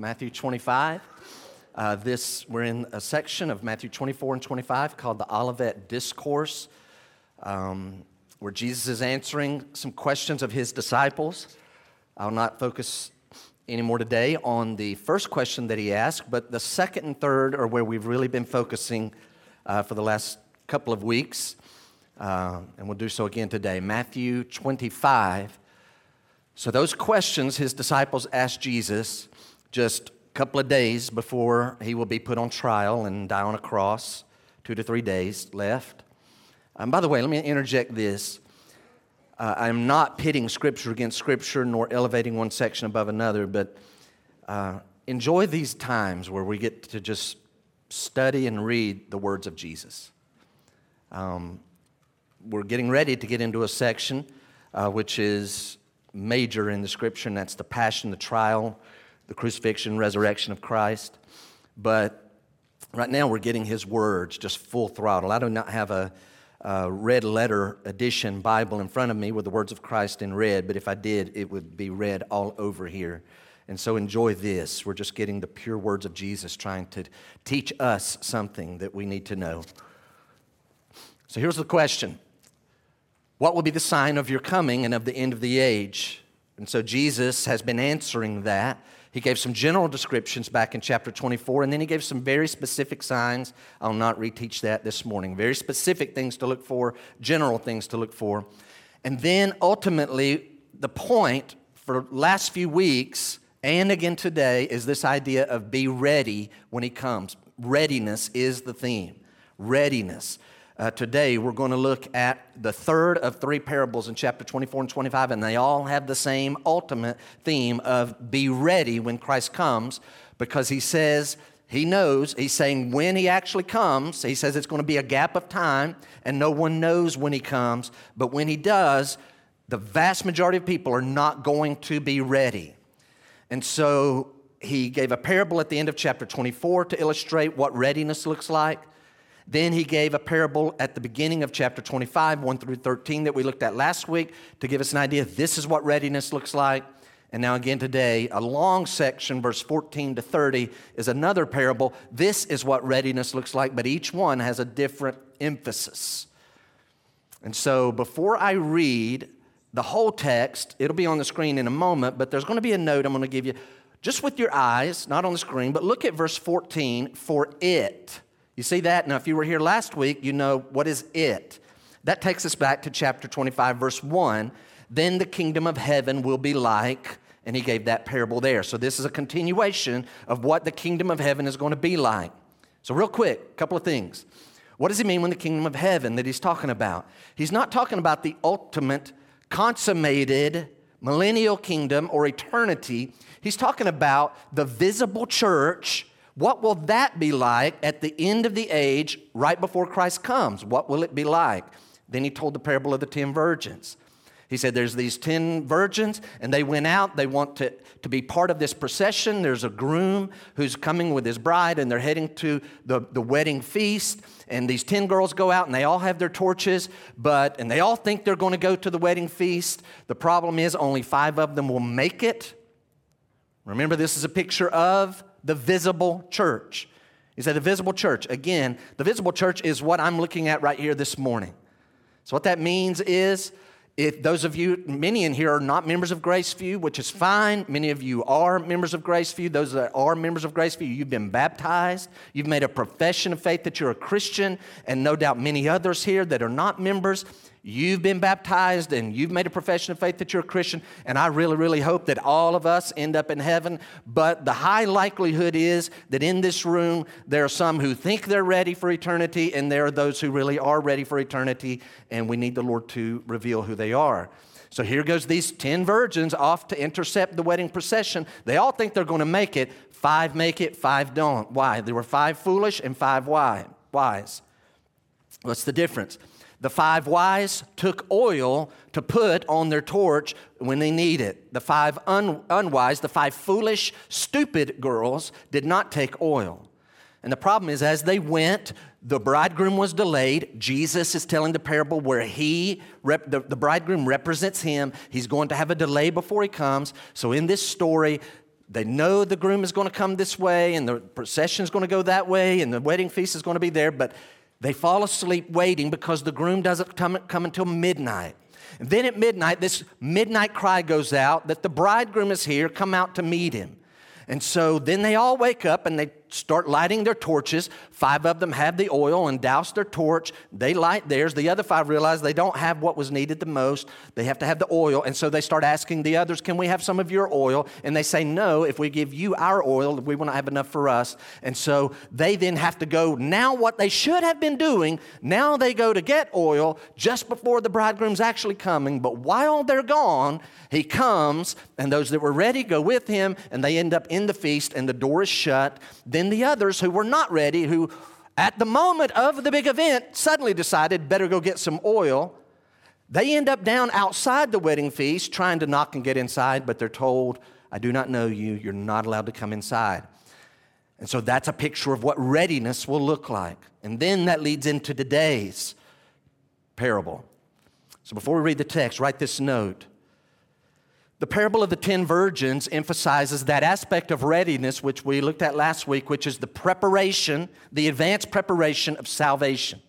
Matthew 25. Uh, this, we're in a section of Matthew 24 and 25 called the Olivet Discourse, um, where Jesus is answering some questions of his disciples. I'll not focus anymore today on the first question that he asked, but the second and third are where we've really been focusing uh, for the last couple of weeks, uh, and we'll do so again today. Matthew 25 so, those questions his disciples asked Jesus just a couple of days before he will be put on trial and die on a cross, two to three days left. And by the way, let me interject this. Uh, I'm not pitting Scripture against Scripture nor elevating one section above another, but uh, enjoy these times where we get to just study and read the words of Jesus. Um, we're getting ready to get into a section uh, which is major in the scripture, and that's the passion, the trial, the crucifixion, resurrection of Christ. But right now we're getting his words just full throttle. I do not have a, a red letter edition Bible in front of me with the words of Christ in red, but if I did, it would be red all over here. And so enjoy this. We're just getting the pure words of Jesus trying to teach us something that we need to know. So here's the question what will be the sign of your coming and of the end of the age? And so Jesus has been answering that. He gave some general descriptions back in chapter 24, and then he gave some very specific signs. I'll not reteach that this morning. Very specific things to look for, general things to look for. And then ultimately, the point for last few weeks and again today is this idea of be ready when he comes. Readiness is the theme. Readiness. Uh, today, we're going to look at the third of three parables in chapter 24 and 25, and they all have the same ultimate theme of be ready when Christ comes, because he says, he knows, he's saying when he actually comes, he says it's going to be a gap of time, and no one knows when he comes, but when he does, the vast majority of people are not going to be ready. And so he gave a parable at the end of chapter 24 to illustrate what readiness looks like. Then he gave a parable at the beginning of chapter 25, 1 through 13, that we looked at last week to give us an idea. This is what readiness looks like. And now, again, today, a long section, verse 14 to 30, is another parable. This is what readiness looks like, but each one has a different emphasis. And so, before I read the whole text, it'll be on the screen in a moment, but there's going to be a note I'm going to give you just with your eyes, not on the screen, but look at verse 14 for it you see that? Now, if you were here last week, you know what is it. That takes us back to chapter 25, verse 1. Then the kingdom of heaven will be like, and he gave that parable there. So, this is a continuation of what the kingdom of heaven is going to be like. So, real quick, a couple of things. What does he mean when the kingdom of heaven that he's talking about? He's not talking about the ultimate, consummated millennial kingdom or eternity. He's talking about the visible church what will that be like at the end of the age, right before Christ comes? What will it be like? Then he told the parable of the 10 virgins. He said, There's these 10 virgins, and they went out. They want to, to be part of this procession. There's a groom who's coming with his bride, and they're heading to the, the wedding feast. And these 10 girls go out, and they all have their torches, but, and they all think they're going to go to the wedding feast. The problem is, only five of them will make it. Remember, this is a picture of the visible church. He said, the visible church. Again, the visible church is what I'm looking at right here this morning. So, what that means is, if those of you, many in here are not members of Graceview, which is fine. Many of you are members of Graceview. Those that are members of Graceview, you've been baptized. You've made a profession of faith that you're a Christian, and no doubt many others here that are not members. You've been baptized and you've made a profession of faith that you're a Christian, and I really, really hope that all of us end up in heaven. But the high likelihood is that in this room, there are some who think they're ready for eternity, and there are those who really are ready for eternity, and we need the Lord to reveal who they are. So here goes these 10 virgins off to intercept the wedding procession. They all think they're going to make it. Five make it, five don't. Why? There were five foolish and five wise. What's the difference? The five wise took oil to put on their torch when they need it. The five un- unwise, the five foolish, stupid girls did not take oil. And the problem is, as they went, the bridegroom was delayed. Jesus is telling the parable where he, rep- the, the bridegroom represents him. He's going to have a delay before he comes. So in this story, they know the groom is going to come this way and the procession is going to go that way and the wedding feast is going to be there, but they fall asleep waiting because the groom doesn't come, come until midnight. And then at midnight, this midnight cry goes out that the bridegroom is here, come out to meet him. And so then they all wake up and they start lighting their torches. Five of them have the oil and douse their torch. They light theirs. The other five realize they don't have what was needed the most. They have to have the oil. And so they start asking the others, Can we have some of your oil? And they say, No, if we give you our oil, we will not have enough for us. And so they then have to go. Now, what they should have been doing, now they go to get oil just before the bridegroom's actually coming. But while they're gone, he comes, and those that were ready go with him, and they end up in the feast, and the door is shut. Then the others who were not ready, who at the moment of the big event suddenly decided better go get some oil, they end up down outside the wedding feast trying to knock and get inside, but they're told, I do not know you, you're not allowed to come inside. And so that's a picture of what readiness will look like. And then that leads into today's parable. So before we read the text, write this note. The parable of the ten virgins emphasizes that aspect of readiness which we looked at last week, which is the preparation, the advanced preparation of salvation.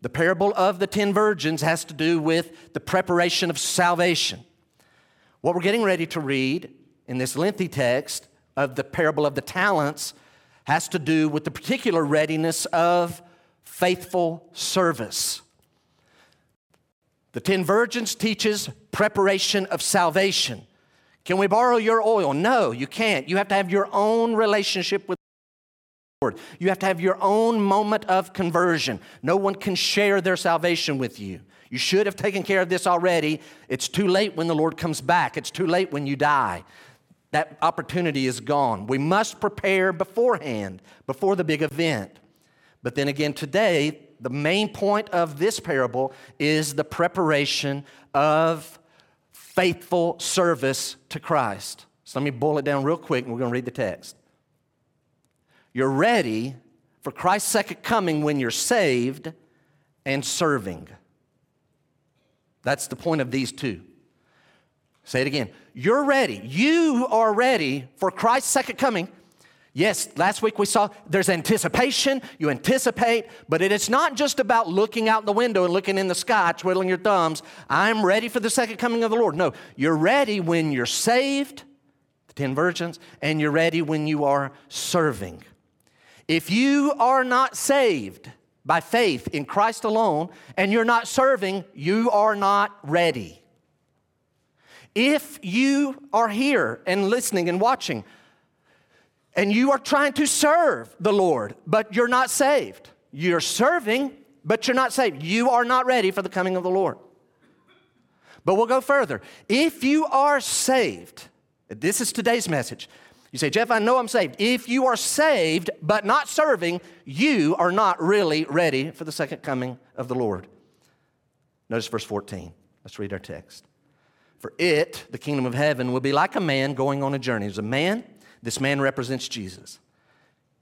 The parable of the ten virgins has to do with the preparation of salvation. What we're getting ready to read in this lengthy text of the parable of the talents has to do with the particular readiness of faithful service. The ten virgins teaches preparation of salvation. Can we borrow your oil? No, you can't. You have to have your own relationship with the Lord. You have to have your own moment of conversion. No one can share their salvation with you. You should have taken care of this already. It's too late when the Lord comes back. It's too late when you die. That opportunity is gone. We must prepare beforehand, before the big event. But then again, today, the main point of this parable is the preparation of faithful service to Christ. So let me boil it down real quick and we're going to read the text. You're ready for Christ's second coming when you're saved and serving. That's the point of these two. Say it again. You're ready. You are ready for Christ's second coming Yes, last week we saw there's anticipation, you anticipate, but it is not just about looking out the window and looking in the sky, twiddling your thumbs. I'm ready for the second coming of the Lord. No, you're ready when you're saved, the 10 virgins, and you're ready when you are serving. If you are not saved by faith in Christ alone and you're not serving, you are not ready. If you are here and listening and watching, and you are trying to serve the Lord, but you're not saved. You're serving, but you're not saved. You are not ready for the coming of the Lord. But we'll go further. If you are saved, this is today's message. You say, Jeff, I know I'm saved. If you are saved but not serving, you are not really ready for the second coming of the Lord. Notice verse 14. Let's read our text. For it, the kingdom of heaven, will be like a man going on a journey. There's a man this man represents Jesus.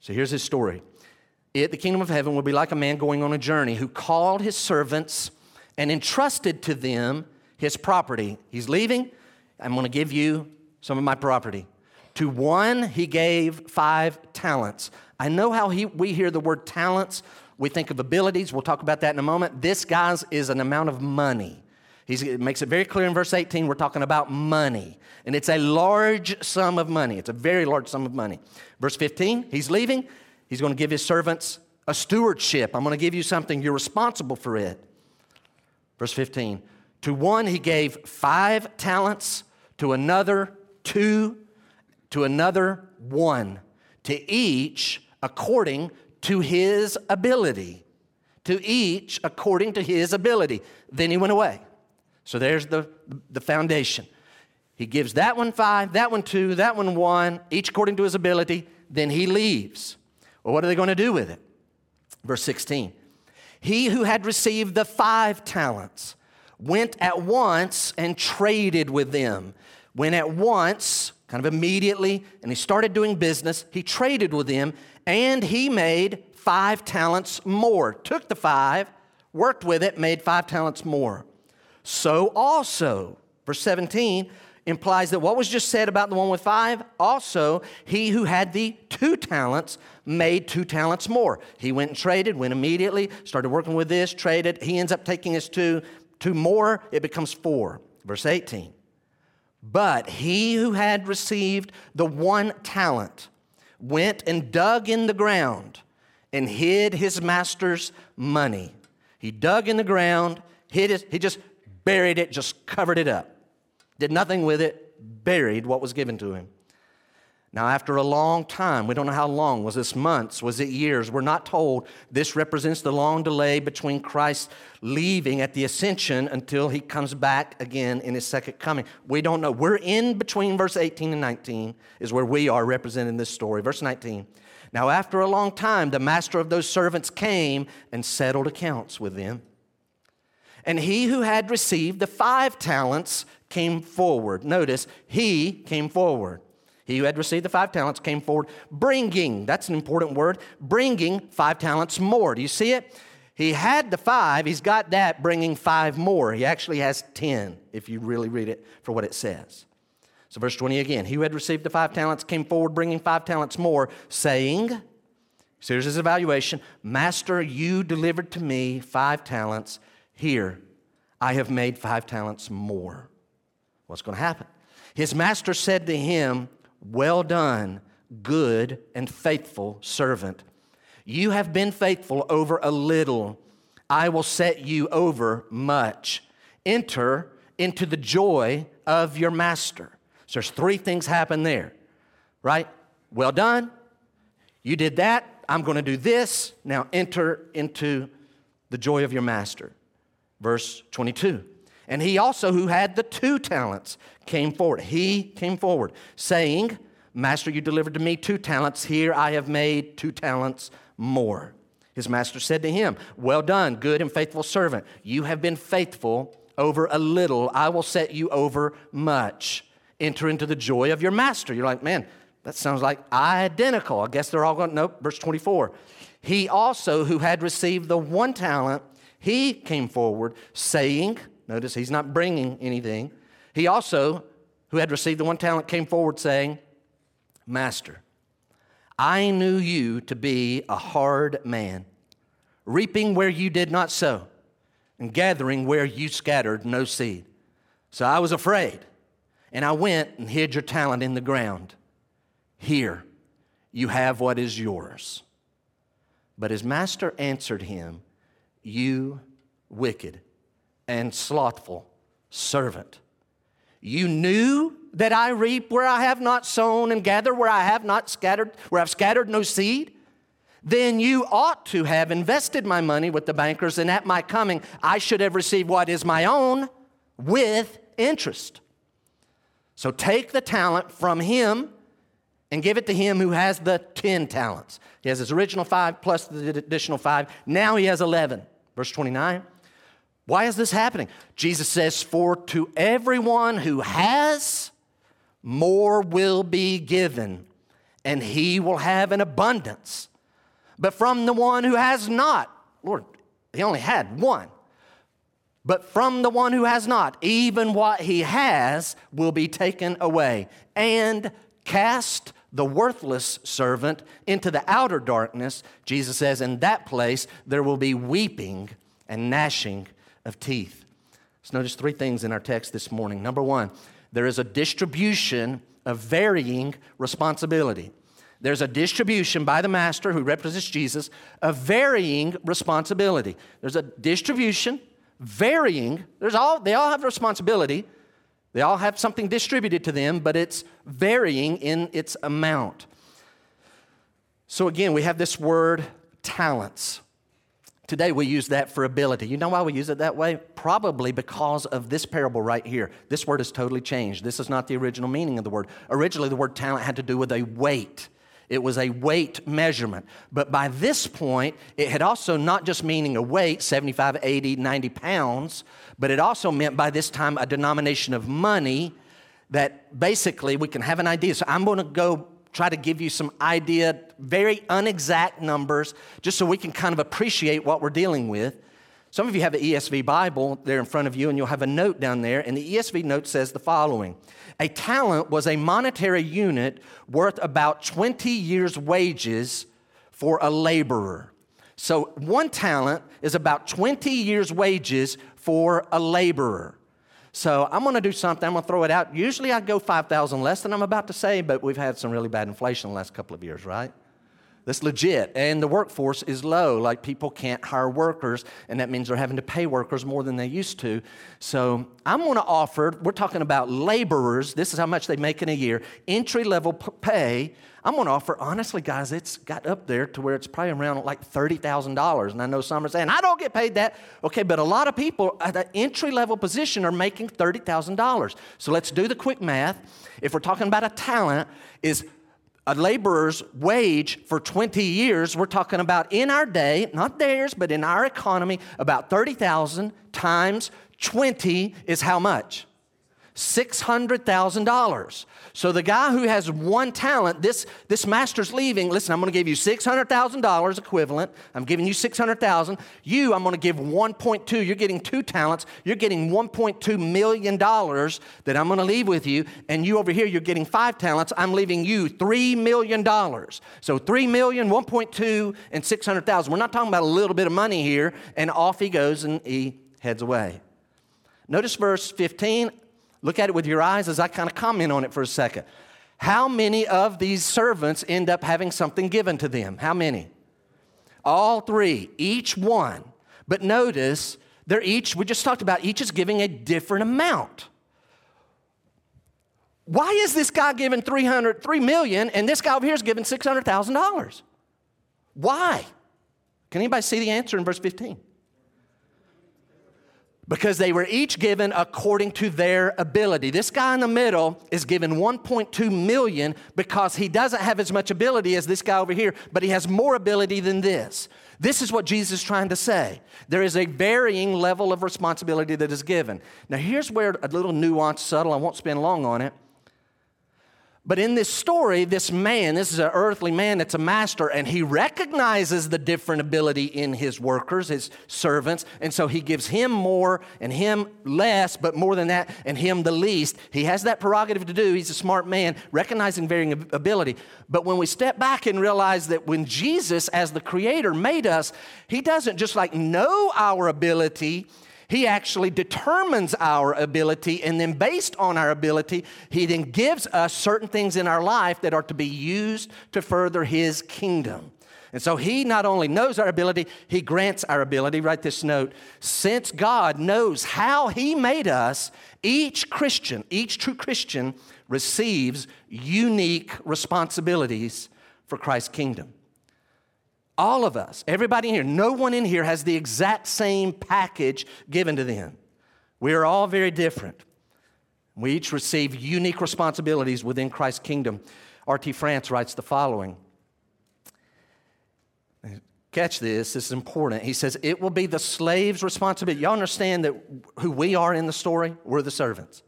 So here's his story. It, the kingdom of heaven, will be like a man going on a journey who called his servants and entrusted to them his property. He's leaving. I'm going to give you some of my property. To one, he gave five talents. I know how he, we hear the word talents. We think of abilities. We'll talk about that in a moment. This, guys, is an amount of money. It makes it very clear in verse 18 we're talking about money. And it's a large sum of money. It's a very large sum of money. Verse 15, he's leaving. He's going to give his servants a stewardship. I'm going to give you something. You're responsible for it. Verse 15, to one he gave five talents, to another two, to another one, to each according to his ability. To each according to his ability. Then he went away. So there's the, the foundation. He gives that one five, that one two, that one one, each according to his ability. Then he leaves. Well, what are they going to do with it? Verse 16. He who had received the five talents went at once and traded with them. Went at once, kind of immediately, and he started doing business. He traded with them, and he made five talents more. Took the five, worked with it, made five talents more. So also, verse 17, implies that what was just said about the one with five, also, he who had the two talents made two talents more. He went and traded, went immediately, started working with this, traded. He ends up taking his two, two more, it becomes four. Verse 18. But he who had received the one talent went and dug in the ground and hid his master's money. He dug in the ground, hid it, he just buried it, just covered it up. Did nothing with it, buried what was given to him. Now, after a long time, we don't know how long, was this months, was it years? We're not told. This represents the long delay between Christ leaving at the ascension until he comes back again in his second coming. We don't know. We're in between verse 18 and 19, is where we are representing this story. Verse 19. Now, after a long time, the master of those servants came and settled accounts with them. And he who had received the five talents came forward. Notice, he came forward. He who had received the five talents came forward, bringing, that's an important word, bringing five talents more. Do you see it? He had the five, he's got that, bringing five more. He actually has 10, if you really read it for what it says. So, verse 20 again, he who had received the five talents came forward, bringing five talents more, saying, so here's his evaluation Master, you delivered to me five talents. Here, I have made five talents more. What's going to happen? His master said to him, well done, good and faithful servant. You have been faithful over a little. I will set you over much. Enter into the joy of your master. So there's three things happen there, right? Well done. You did that. I'm going to do this. Now enter into the joy of your master. Verse 22. And he also, who had the two talents, came forward. He came forward, saying, Master, you delivered to me two talents. Here I have made two talents more. His master said to him, Well done, good and faithful servant. You have been faithful over a little. I will set you over much. Enter into the joy of your master. You're like, man, that sounds like identical. I guess they're all going, nope, verse 24. He also, who had received the one talent, he came forward, saying, Notice he's not bringing anything. He also, who had received the one talent, came forward saying, Master, I knew you to be a hard man, reaping where you did not sow, and gathering where you scattered no seed. So I was afraid, and I went and hid your talent in the ground. Here, you have what is yours. But his master answered him, You wicked and slothful servant. You knew that I reap where I have not sown and gather where I have not scattered, where I've scattered no seed? Then you ought to have invested my money with the bankers, and at my coming, I should have received what is my own with interest. So take the talent from him and give it to him who has the 10 talents. He has his original five plus the additional five. Now he has 11. Verse 29. Why is this happening? Jesus says, For to everyone who has, more will be given, and he will have an abundance. But from the one who has not, Lord, he only had one. But from the one who has not, even what he has will be taken away. And cast the worthless servant into the outer darkness. Jesus says, In that place there will be weeping and gnashing of teeth. Let's notice three things in our text this morning. Number one, there is a distribution of varying responsibility. There's a distribution by the master who represents Jesus of varying responsibility. There's a distribution, varying, there's all, they all have responsibility. They all have something distributed to them, but it's varying in its amount. So again, we have this word talents. Today we use that for ability. You know why we use it that way? Probably because of this parable right here. This word has totally changed. This is not the original meaning of the word. Originally, the word talent had to do with a weight. It was a weight measurement. But by this point, it had also not just meaning a weight, 75, 80, 90 pounds, but it also meant by this time a denomination of money that basically we can have an idea. So I'm going to go try to give you some idea, very unexact numbers, just so we can kind of appreciate what we're dealing with. Some of you have an ESV Bible there in front of you, and you'll have a note down there, and the ESV note says the following A talent was a monetary unit worth about 20 years' wages for a laborer. So, one talent is about 20 years' wages for a laborer. So, I'm gonna do something, I'm gonna throw it out. Usually, I go 5,000 less than I'm about to say, but we've had some really bad inflation the last couple of years, right? That's legit. And the workforce is low. Like people can't hire workers, and that means they're having to pay workers more than they used to. So I'm going to offer, we're talking about laborers. This is how much they make in a year, entry level pay. I'm going to offer, honestly, guys, it's got up there to where it's probably around like $30,000. And I know some are saying, I don't get paid that. Okay, but a lot of people at an entry level position are making $30,000. So let's do the quick math. If we're talking about a talent, is a laborer's wage for 20 years, we're talking about in our day, not theirs, but in our economy, about 30,000 times 20 is how much? $600,000. So the guy who has one talent, this, this master's leaving, listen, I'm going to give you $600,000 equivalent. I'm giving you 600,000. You, I'm going to give 1.2. You're getting two talents. You're getting 1.2 million dollars that I'm going to leave with you. And you over here, you're getting five talents. I'm leaving you 3 million dollars. So 3 million, 1.2 and 600,000. We're not talking about a little bit of money here and off he goes and he heads away. Notice verse 15. Look at it with your eyes as I kind of comment on it for a second. How many of these servants end up having something given to them? How many? All three, each one. But notice, they're each, we just talked about, each is giving a different amount. Why is this guy giving 300, 3 million and this guy over here is giving $600,000? Why? Can anybody see the answer in verse 15? Because they were each given according to their ability. This guy in the middle is given 1.2 million because he doesn't have as much ability as this guy over here, but he has more ability than this. This is what Jesus is trying to say. There is a varying level of responsibility that is given. Now, here's where a little nuance, subtle, I won't spend long on it. But in this story, this man, this is an earthly man that's a master, and he recognizes the different ability in his workers, his servants, and so he gives him more and him less, but more than that, and him the least. He has that prerogative to do. He's a smart man, recognizing varying ability. But when we step back and realize that when Jesus, as the creator, made us, he doesn't just like know our ability, he actually determines our ability, and then based on our ability, He then gives us certain things in our life that are to be used to further His kingdom. And so He not only knows our ability, He grants our ability. Write this note. Since God knows how He made us, each Christian, each true Christian, receives unique responsibilities for Christ's kingdom. All of us, everybody in here, no one in here has the exact same package given to them. We are all very different. We each receive unique responsibilities within Christ's kingdom. R.T. France writes the following. Catch this, this is important. He says, It will be the slave's responsibility. Y'all understand that who we are in the story? We're the servants.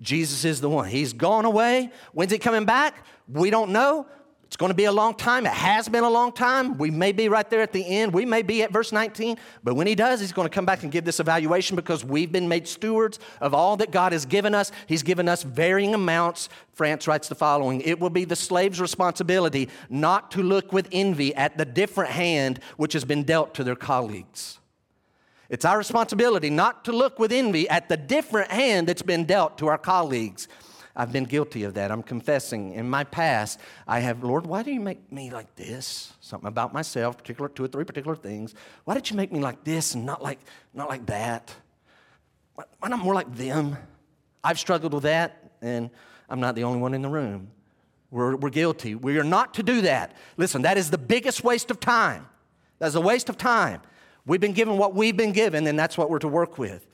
Jesus is the one. He's gone away. When's he coming back? We don't know. It's going to be a long time. It has been a long time. We may be right there at the end. We may be at verse 19. But when he does, he's going to come back and give this evaluation because we've been made stewards of all that God has given us. He's given us varying amounts. France writes the following It will be the slave's responsibility not to look with envy at the different hand which has been dealt to their colleagues. It's our responsibility not to look with envy at the different hand that's been dealt to our colleagues. I've been guilty of that. I'm confessing. In my past, I have, Lord, why do you make me like this? Something about myself, particular two or three particular things. Why did you make me like this and not like not like that? Why, not more like them? I've struggled with that, and I'm not the only one in the room. We're, we're guilty. We are not to do that. Listen, that is the biggest waste of time. That's a waste of time. We've been given what we've been given, and that's what we're to work with.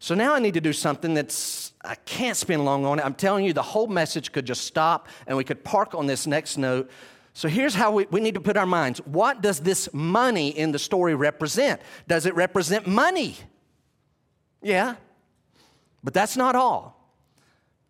So now I need to do something that's, I can't spend long on it. I'm telling you, the whole message could just stop and we could park on this next note. So here's how we, we need to put our minds. What does this money in the story represent? Does it represent money? Yeah, but that's not all.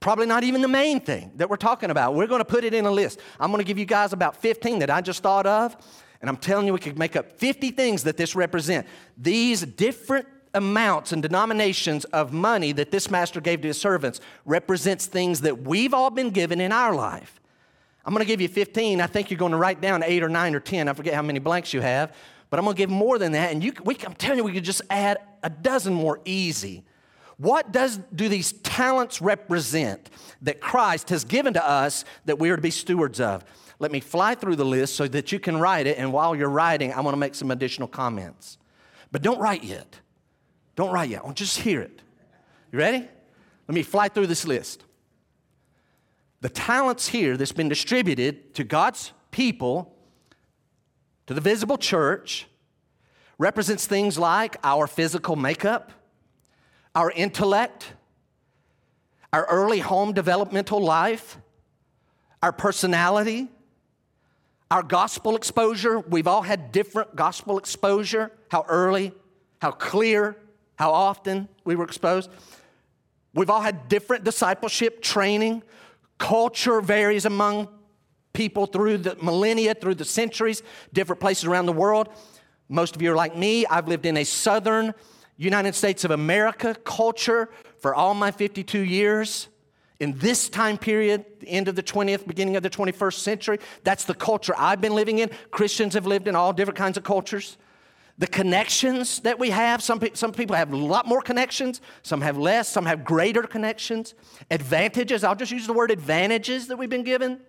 Probably not even the main thing that we're talking about. We're going to put it in a list. I'm going to give you guys about 15 that I just thought of. And I'm telling you, we could make up 50 things that this represent. These different amounts and denominations of money that this master gave to his servants represents things that we've all been given in our life. I'm going to give you 15. I think you're going to write down eight or nine or 10. I forget how many blanks you have, but I'm going to give more than that. And you, we, I'm telling you, we could just add a dozen more easy. What does, do these talents represent that Christ has given to us that we are to be stewards of? Let me fly through the list so that you can write it. And while you're writing, I want to make some additional comments. But don't write yet. Don't write yet. I want just hear it. You ready? Let me fly through this list. The talents here that's been distributed to God's people, to the visible church, represents things like our physical makeup, our intellect, our early home developmental life, our personality, our gospel exposure. We've all had different gospel exposure, how early, how clear, how often we were exposed. We've all had different discipleship training. Culture varies among people through the millennia, through the centuries, different places around the world. Most of you are like me. I've lived in a southern United States of America culture for all my 52 years. In this time period, the end of the 20th, beginning of the 21st century, that's the culture I've been living in. Christians have lived in all different kinds of cultures. The connections that we have, some, pe- some people have a lot more connections, some have less, some have greater connections. Advantages, I'll just use the word advantages that we've been given.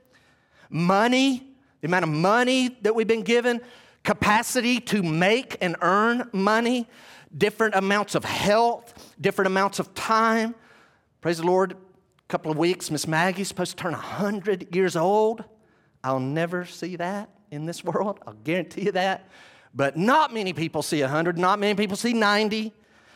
Money, the amount of money that we've been given, capacity to make and earn money, different amounts of health, different amounts of time. Praise the Lord. A couple of weeks, Miss Maggie's supposed to turn 100 years old. I'll never see that in this world. I'll guarantee you that. But not many people see 100, not many people see 90.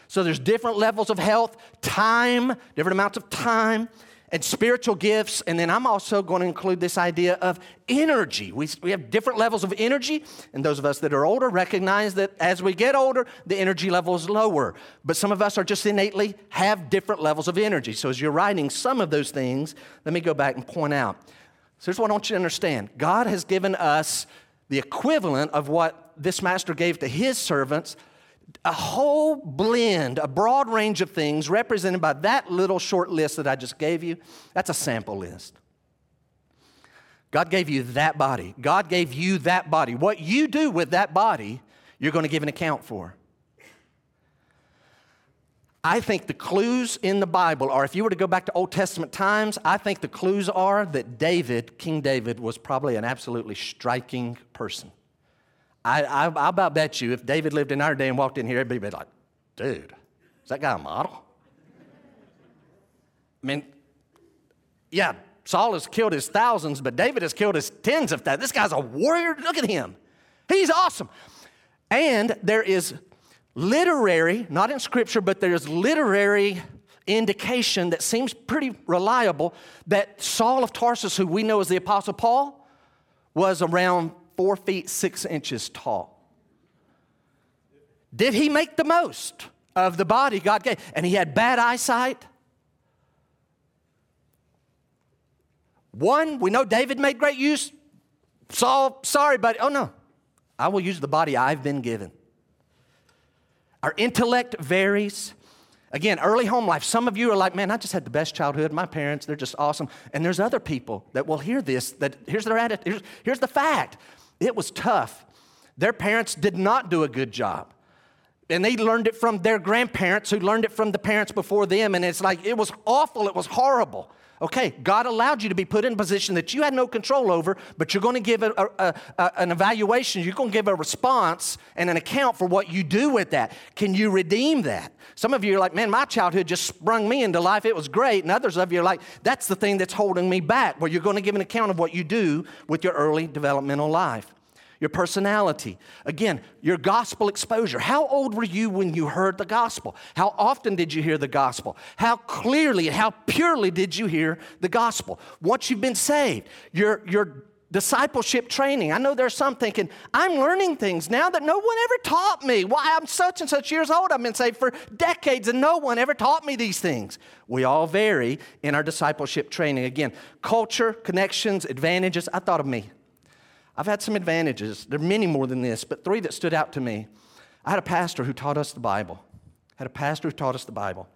So there's different levels of health, time, different amounts of time and spiritual gifts. And then I'm also going to include this idea of energy. We, we have different levels of energy, and those of us that are older recognize that as we get older, the energy level is lower. But some of us are just innately have different levels of energy. So as you're writing some of those things, let me go back and point out. So here's what I want you to understand God has given us the equivalent of what this master gave to his servants a whole blend, a broad range of things represented by that little short list that I just gave you. That's a sample list. God gave you that body. God gave you that body. What you do with that body, you're going to give an account for. I think the clues in the Bible are, if you were to go back to Old Testament times, I think the clues are that David, King David, was probably an absolutely striking person. I, I, I about bet you if David lived in our day and walked in here, everybody would be like, dude, is that guy a model? I mean, yeah, Saul has killed his thousands, but David has killed his tens of thousands. This guy's a warrior. Look at him. He's awesome. And there is literary, not in scripture, but there's literary indication that seems pretty reliable that Saul of Tarsus, who we know as the Apostle Paul, was around four feet six inches tall. Did he make the most of the body God gave? And he had bad eyesight. One, we know David made great use. Saul, sorry, but oh no, I will use the body I've been given. Our intellect varies. Again, early home life. Some of you are like, man, I just had the best childhood. My parents, they're just awesome. And there's other people that will hear this, that here's their attitude. Here's, here's the fact. It was tough. Their parents did not do a good job. And they learned it from their grandparents who learned it from the parents before them. And it's like, it was awful. It was horrible. Okay, God allowed you to be put in a position that you had no control over, but you're going to give a, a, a, an evaluation. You're going to give a response and an account for what you do with that. Can you redeem that? Some of you are like, man, my childhood just sprung me into life. It was great. And others of you are like, that's the thing that's holding me back, where you're going to give an account of what you do with your early developmental life your personality. Again, your gospel exposure. How old were you when you heard the gospel? How often did you hear the gospel? How clearly how purely did you hear the gospel? Once you've been saved, your, your discipleship training. I know there's some thinking, I'm learning things now that no one ever taught me. Why, I'm such and such years old. I've been saved for decades and no one ever taught me these things. We all vary in our discipleship training. Again, culture, connections, advantages. I thought of me. I've had some advantages. There are many more than this, but three that stood out to me. I had a pastor who taught us the Bible. I had a pastor who taught us the Bible.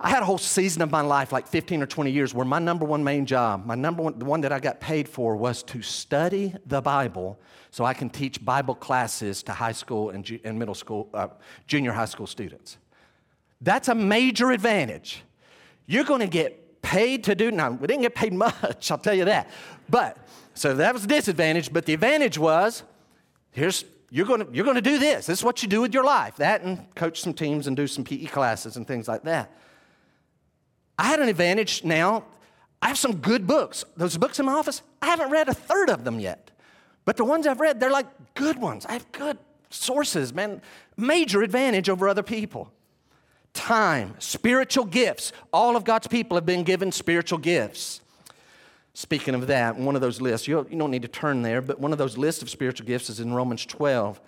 I had a whole season of my life, like 15 or 20 years, where my number one main job, my number one, the one that I got paid for, was to study the Bible so I can teach Bible classes to high school and, and middle school, uh, junior high school students. That's a major advantage. You're going to get paid to do, now, we didn't get paid much, I'll tell you that. But, so that was a disadvantage, but the advantage was here's, you're going to, you're going to do this. This is what you do with your life. That and coach some teams and do some PE classes and things like that. I had an advantage now. I have some good books. Those books in my office, I haven't read a third of them yet. But the ones I've read, they're like good ones. I have good sources, man. Major advantage over other people. Time, spiritual gifts. All of God's people have been given spiritual gifts. Speaking of that, one of those lists, you don't need to turn there, but one of those lists of spiritual gifts is in Romans 12.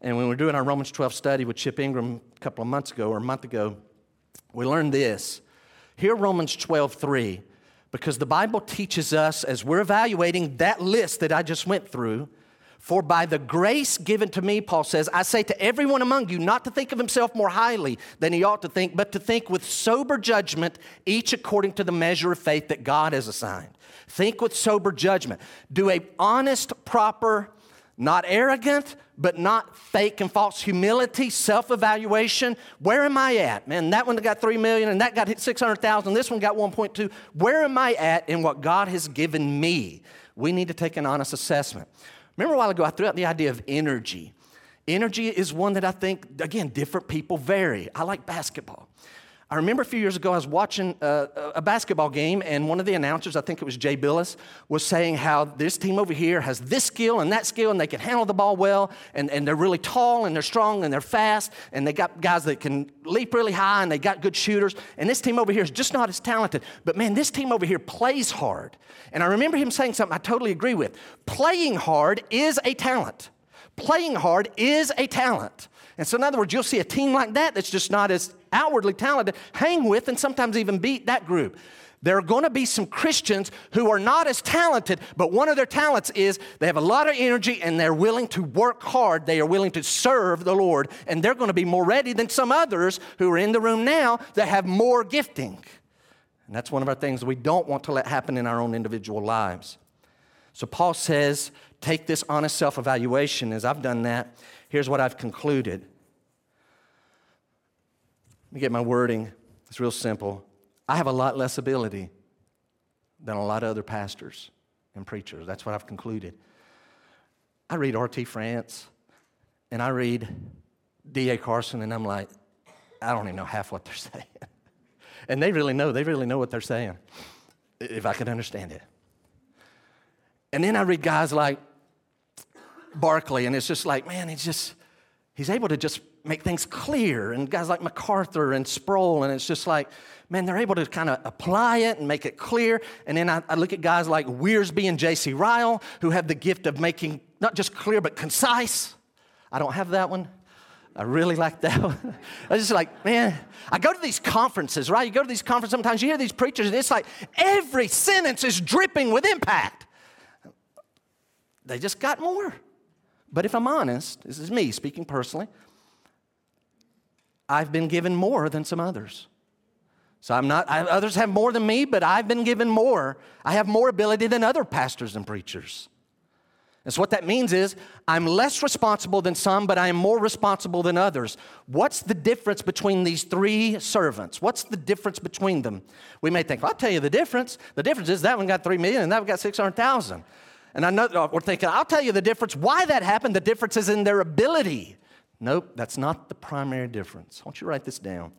And when we were doing our Romans 12 study with Chip Ingram a couple of months ago or a month ago, we learned this Hear Romans 12, 3, because the Bible teaches us as we're evaluating that list that I just went through. For by the grace given to me, Paul says, I say to everyone among you not to think of himself more highly than he ought to think, but to think with sober judgment, each according to the measure of faith that God has assigned. Think with sober judgment. Do a honest, proper, not arrogant, but not fake and false humility, self evaluation. Where am I at? Man, that one got 3 million and that got 600,000. This one got 1.2. Where am I at in what God has given me? We need to take an honest assessment. Remember a while ago, I threw out the idea of energy. Energy is one that I think, again, different people vary. I like basketball. I remember a few years ago, I was watching a, a, basketball game, and one of the announcers, I think it was Jay Bilas, was saying how this team over here has this skill and that skill, and they can handle the ball well, and, and they're really tall, and they're strong, and they're fast, and they got guys that can leap really high, and they got good shooters. And this team over here is just not as talented. But man, this team over here plays hard. And I remember him saying something I totally agree with. Playing hard is a talent. Playing hard is a talent. And so, in other words, you'll see a team like that that's just not as outwardly talented hang with and sometimes even beat that group. There are going to be some Christians who are not as talented, but one of their talents is they have a lot of energy and they're willing to work hard. They are willing to serve the Lord, and they're going to be more ready than some others who are in the room now that have more gifting. And that's one of our things we don't want to let happen in our own individual lives. So Paul says, take this honest self evaluation. As I've done that, here's what I've concluded let me get my wording. It's real simple. I have a lot less ability than a lot of other pastors and preachers. That's what I've concluded. I read R.T. France and I read D.A. Carson, and I'm like, I don't even know half what they're saying. and they really know, they really know what they're saying, if I could understand it. And then I read guys like Barclay, and it's just like, man, he's just, he's able to just make things clear. And guys like MacArthur and Sproul, and it's just like, man, they're able to kind of apply it and make it clear. And then I, I look at guys like Wiersbe and J.C. Ryle, who have the gift of making not just clear, but concise. I don't have that one. I really like that one. I was just like, man, I go to these conferences, right? You go to these conferences, sometimes you hear these preachers, and it's like every sentence is dripping with impact. They just got more. But if I'm honest, this is me speaking personally, I've been given more than some others. So I'm not, I, others have more than me, but I've been given more. I have more ability than other pastors and preachers. And so what that means is I'm less responsible than some, but I am more responsible than others. What's the difference between these three servants? What's the difference between them? We may think, well, I'll tell you the difference. The difference is that one got three million and that one got 600,000. And I know we're thinking, I'll tell you the difference. Why that happened, the difference is in their ability. Nope, that's not the primary difference. I want you to write this down.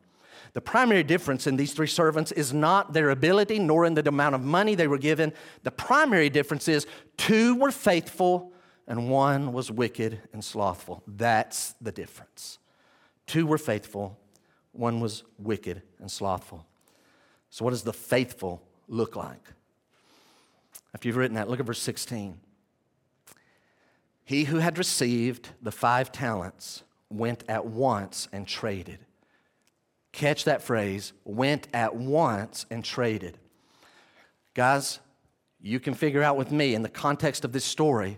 The primary difference in these three servants is not their ability nor in the amount of money they were given. The primary difference is two were faithful and one was wicked and slothful. That's the difference. Two were faithful, one was wicked and slothful. So, what does the faithful look like? After you've written that, look at verse 16. He who had received the five talents went at once and traded. Catch that phrase went at once and traded. Guys, you can figure out with me in the context of this story.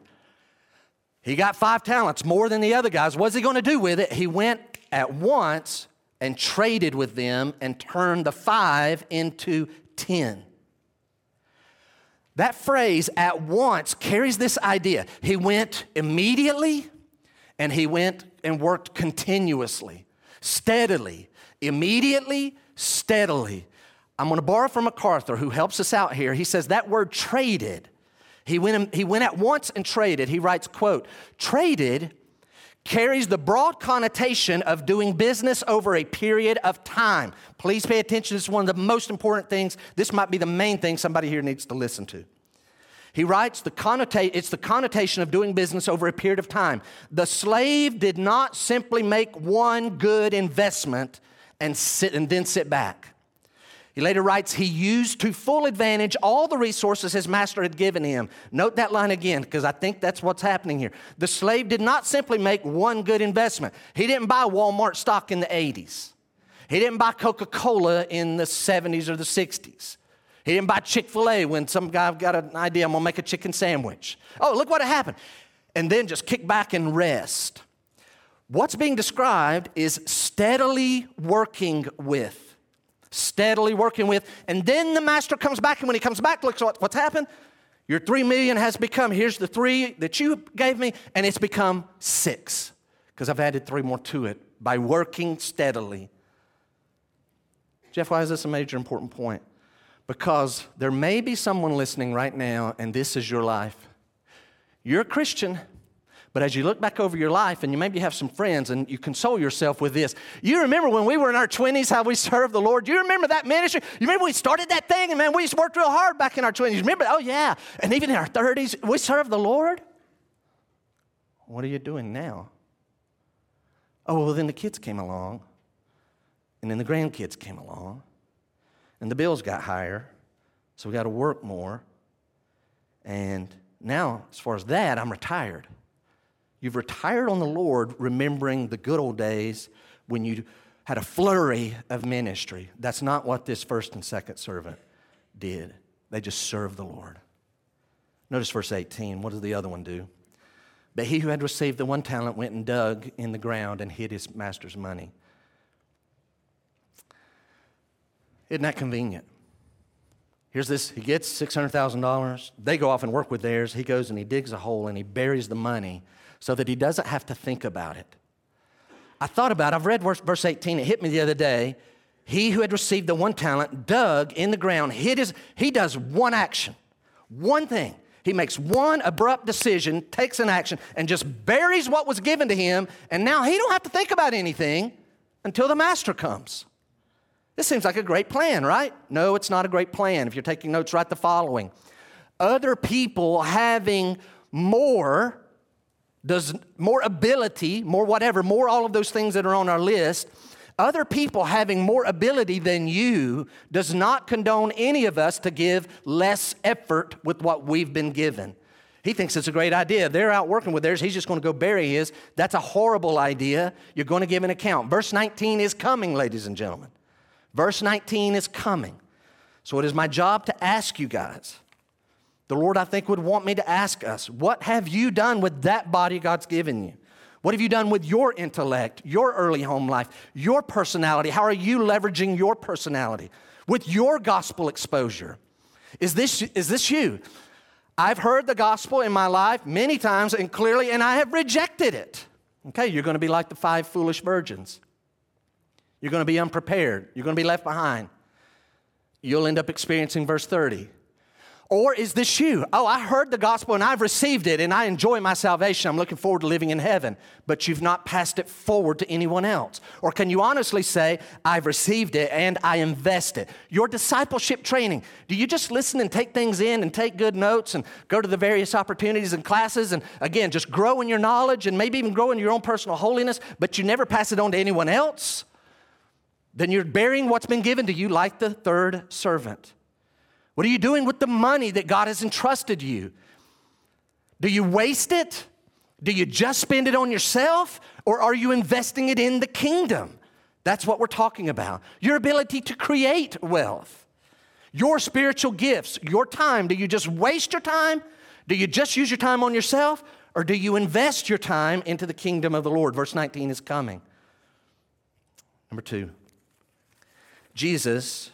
He got five talents, more than the other guys. What's he going to do with it? He went at once and traded with them and turned the five into 10. That phrase, at once, carries this idea. He went immediately and he went and worked continuously, steadily, immediately, steadily. I'm going to borrow from MacArthur, who helps us out here. He says that word traded. He went, he went at once and traded. He writes, quote, traded carries the broad connotation of doing business over a period of time. Please pay attention. This is one of the most important things. This might be the main thing somebody here needs to listen to. He writes, the connota- it's the connotation of doing business over a period of time. The slave did not simply make one good investment and, sit, and then sit back. He later writes, he used to full advantage all the resources his master had given him. Note that line again, because I think that's what's happening here. The slave did not simply make one good investment. He didn't buy Walmart stock in the 80s, he didn't buy Coca Cola in the 70s or the 60s. He didn't buy Chick fil A when some guy got an idea, I'm gonna make a chicken sandwich. Oh, look what happened. And then just kick back and rest. What's being described is steadily working with. Steadily working with. And then the master comes back, and when he comes back, looks what, what's happened. Your three million has become, here's the three that you gave me, and it's become six, because I've added three more to it by working steadily. Jeff, why is this a major important point? Because there may be someone listening right now, and this is your life. You're a Christian, but as you look back over your life and you maybe have some friends and you console yourself with this, you remember when we were in our 20s how we served the Lord? You remember that ministry? You remember we started that thing and man, we just worked real hard back in our 20s. You remember? Oh, yeah. And even in our 30s, we served the Lord? What are you doing now? Oh, well, then the kids came along, and then the grandkids came along, and the bills got higher, so we got to work more. And now, as far as that, I'm retired. You've retired on the Lord, remembering the good old days when you had a flurry of ministry. That's not what this first and second servant did. They just served the Lord. Notice verse 18. What does the other one do? But he who had received the one talent went and dug in the ground and hid his master's money. Isn't that convenient? Here's this, he gets $600,000. They go off and work with theirs. He goes and he digs a hole and he buries the money so that he doesn't have to think about it. I thought about, it. I've read verse, verse 18, it hit me the other day. He who had received the one talent dug in the ground, his, he does one action, one thing. He makes one abrupt decision, takes an action, and just buries what was given to him, and now he don't have to think about anything until the master comes. This seems like a great plan, right? No, it's not a great plan. If you're taking notes, write the following Other people having more does more ability, more whatever, more all of those things that are on our list, other people having more ability than you does not condone any of us to give less effort with what we've been given. He thinks it's a great idea. They're out working with theirs. He's just going to go bury his. That's a horrible idea. You're going to give an account. Verse 19 is coming, ladies and gentlemen. Verse 19 is coming. So it is my job to ask you guys. The Lord, I think, would want me to ask us what have you done with that body God's given you? What have you done with your intellect, your early home life, your personality? How are you leveraging your personality with your gospel exposure? Is this, is this you? I've heard the gospel in my life many times and clearly, and I have rejected it. Okay, you're going to be like the five foolish virgins. You're going to be unprepared. You're going to be left behind. You'll end up experiencing verse 30. Or is this you? Oh, I heard the gospel and I've received it and I enjoy my salvation. I'm looking forward to living in heaven, but you've not passed it forward to anyone else. Or can you honestly say, I've received it and I invest it? Your discipleship training, do you just listen and take things in and take good notes and go to the various opportunities and classes and again, just grow in your knowledge and maybe even grow in your own personal holiness, but you never pass it on to anyone else? Then you're bearing what's been given to you like the third servant. What are you doing with the money that God has entrusted you? Do you waste it? Do you just spend it on yourself? Or are you investing it in the kingdom? That's what we're talking about. Your ability to create wealth. Your spiritual gifts, your time, do you just waste your time? Do you just use your time on yourself? Or do you invest your time into the kingdom of the Lord? Verse 19 is coming. Number two, Jesus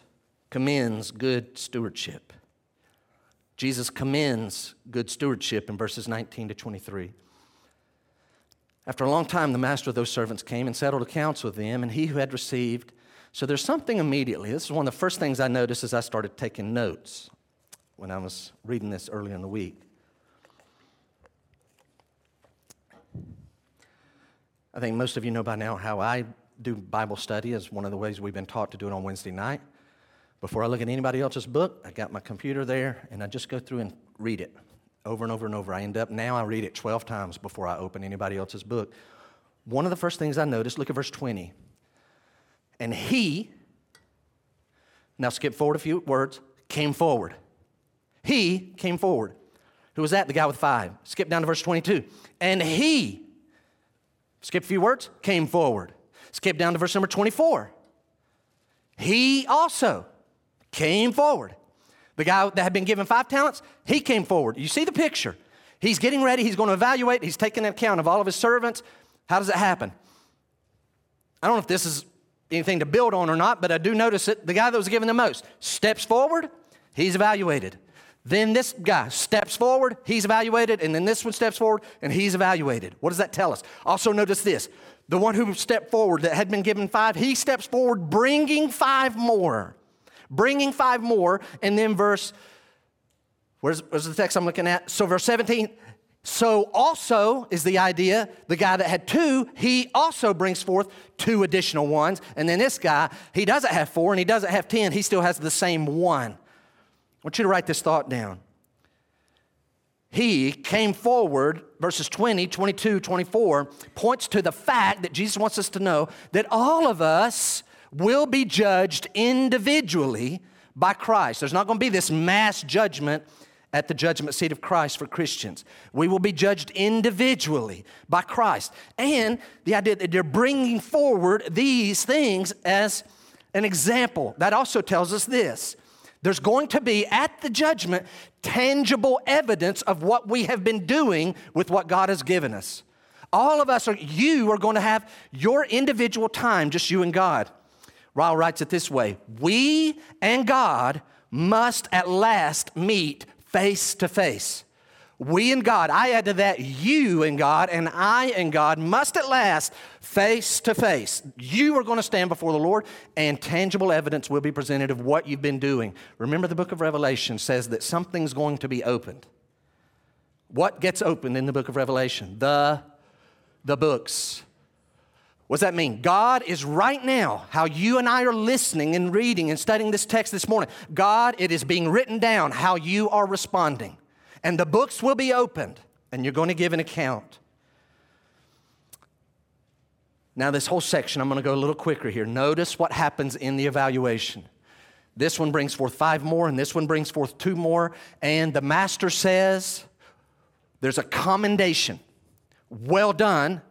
commends good stewardship. Jesus commends good stewardship in verses 19 to 23. After a long time, the master of those servants came and settled accounts with them, and he who had received. So there's something immediately. This is one of the first things I noticed as I started taking notes when I was reading this earlier in the week. I think most of you know by now how I do Bible study is one of the ways we've been taught to do it on Wednesday night. Before I look at anybody else's book, I got my computer there and I just go through and read it over and over and over. I end up now I read it 12 times before I open anybody else's book. One of the first things I noticed, look at verse 20. And he, now skip forward a few words, came forward. He came forward. Who was that? The guy with five. Skip down to verse 22. And he, skip a few words, came forward. Skip down to verse number 24. He also came forward. The guy that had been given five talents, he came forward. You see the picture. He's getting ready, he's going to evaluate, he's taking an account of all of his servants. How does it happen? I don't know if this is anything to build on or not, but I do notice it. The guy that was given the most steps forward, he's evaluated. Then this guy steps forward, he's evaluated, and then this one steps forward and he's evaluated. What does that tell us? Also, notice this the one who stepped forward that had been given five, he steps forward bringing five more bringing five more. And then verse, where's, where's the text I'm looking at? So, verse 17, so also is the idea the guy that had two, he also brings forth two additional ones. And then this guy, he doesn't have four and he doesn't have 10, he still has the same one. I want you to write this thought down. He came forward, verses 20, 22, 24, points to the fact that Jesus wants us to know that all of us will be judged individually by Christ. There's not going to be this mass judgment at the judgment seat of Christ for Christians. We will be judged individually by Christ. And the idea that they're bringing forward these things as an example, that also tells us this. There's going to be at the judgment tangible evidence of what we have been doing with what God has given us. All of us are, you are going to have your individual time, just you and God. Ryle writes it this way We and God must at last meet face to face. We and God, I add to that, you and God, and I and God must at last face to face. You are going to stand before the Lord, and tangible evidence will be presented of what you've been doing. Remember, the book of Revelation says that something's going to be opened. What gets opened in the book of Revelation? The, the books. What does that mean? God is right now, how you and I are listening and reading and studying this text this morning. God, it is being written down how you are responding. And the books will be opened, and you're going to give an account. Now, this whole section, I'm going to go a little quicker here. Notice what happens in the evaluation. This one brings forth five more, and this one brings forth two more. And the master says, There's a commendation. Well done,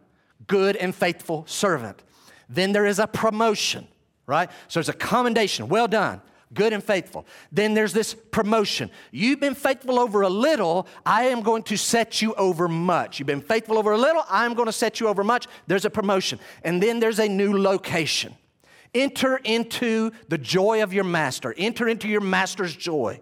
good and faithful servant. Then there is a promotion, right? So there's a commendation. Well done, good and faithful. Then there's this promotion. You've been faithful over a little, I am going to set you over much. You've been faithful over a little, I'm going to set you over much. There's a promotion. And then there's a new location. Enter into the joy of your master, enter into your master's joy.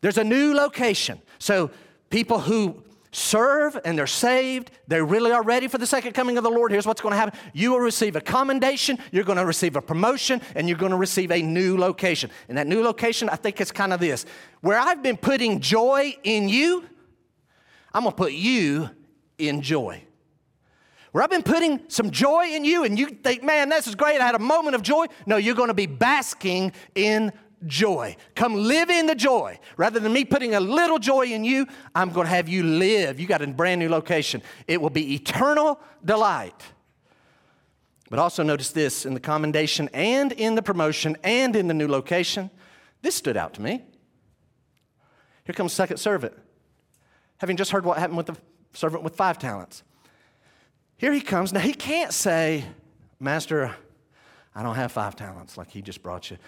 There's a new location. So people who serve and they're saved, they really are ready for the second coming of the Lord, here's what's going to happen. You will receive a commendation, you're going to receive a promotion, and you're going to receive a new location. And that new location, I think it's kind of this where I've been putting joy in you, I'm going to put you in joy. Where I've been putting some joy in you, and you think, man, this is great, I had a moment of joy. No, you're going to be basking in joy. Come live in the joy. Rather than me putting a little joy in you, I'm going to have you live. You got a brand new location. It will be eternal delight. But also notice this in the commendation and in the promotion and in the new location. This stood out to me. Here comes second servant. Having just heard what happened with the servant with five talents. Here he comes. Now he can't say, Master, I don't have five talents like he just brought you.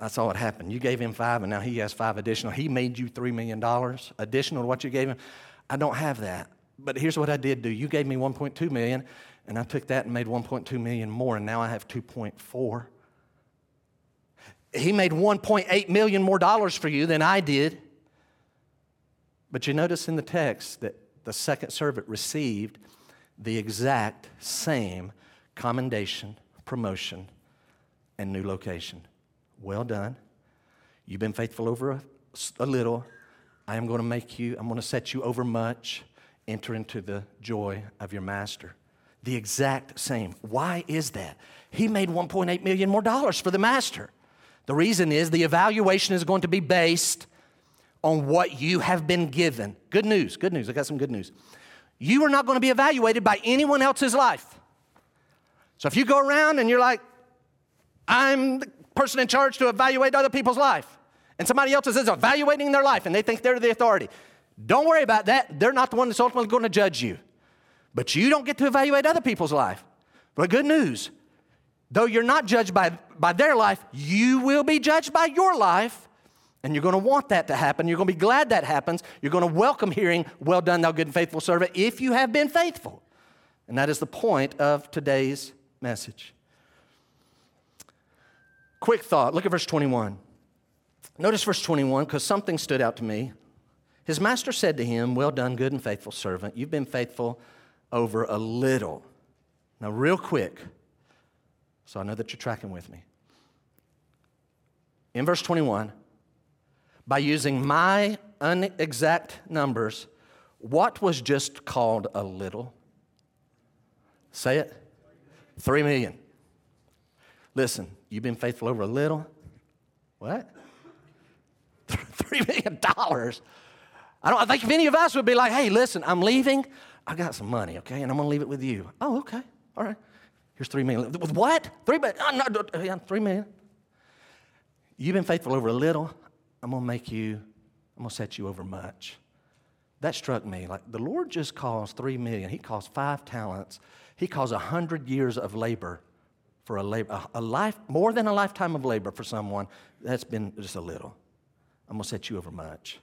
That's all that happened. You gave him five, and now he has five additional. He made you $3 million additional to what you gave him. I don't have that. But here's what I did do. You gave me 1.2 million, and I took that and made 1.2 million more, and now I have 2.4. He made 1.8 million more dollars for you than I did. But you notice in the text that the second servant received the exact same commendation, promotion, and new location. Well done. You've been faithful over a, a little. I am going to make you, I'm going to set you over much. Enter into the joy of your master. The exact same. Why is that? He made 1.8 million more dollars for the master. The reason is the evaluation is going to be based on what you have been given. Good news, good news. I got some good news. You are not going to be evaluated by anyone else's life. So if you go around and you're like, I'm the person in charge to evaluate other people's life, and somebody else is evaluating their life and they think they're the authority, don't worry about that. They're not the one that's ultimately going to judge you. But you don't get to evaluate other people's life. But good news, though you're not judged by, by their life, you will be judged by your life and you're going to want that to happen. You're going to be glad that happens. You're going to welcome hearing, Well done, thou good and faithful servant, if you have been faithful. And that is the point of today's message. Quick thought look at verse 21. Notice verse 21 because something stood out to me. His master said to him, Well done, good and faithful servant. You've been faithful over a little. Now, real quick, so I know that you're tracking with me. In verse 21, by using my unexact numbers, what was just called a little? Say it. Three million. Listen, you've been faithful over a little. What? Three million dollars. I don't I think if any of us would be like, hey, listen, I'm leaving. I got some money, okay, and I'm gonna leave it with you. Oh, okay. All right. Here's three million. With what? Three million? Uh, no, yeah, three million. You've been faithful over a little. I'm going to make you, I'm going to set you over much. That struck me. Like the Lord just calls three million. He calls five talents. He calls a hundred years of labor for a labor, a life, more than a lifetime of labor for someone. That's been just a little. I'm going to set you over much.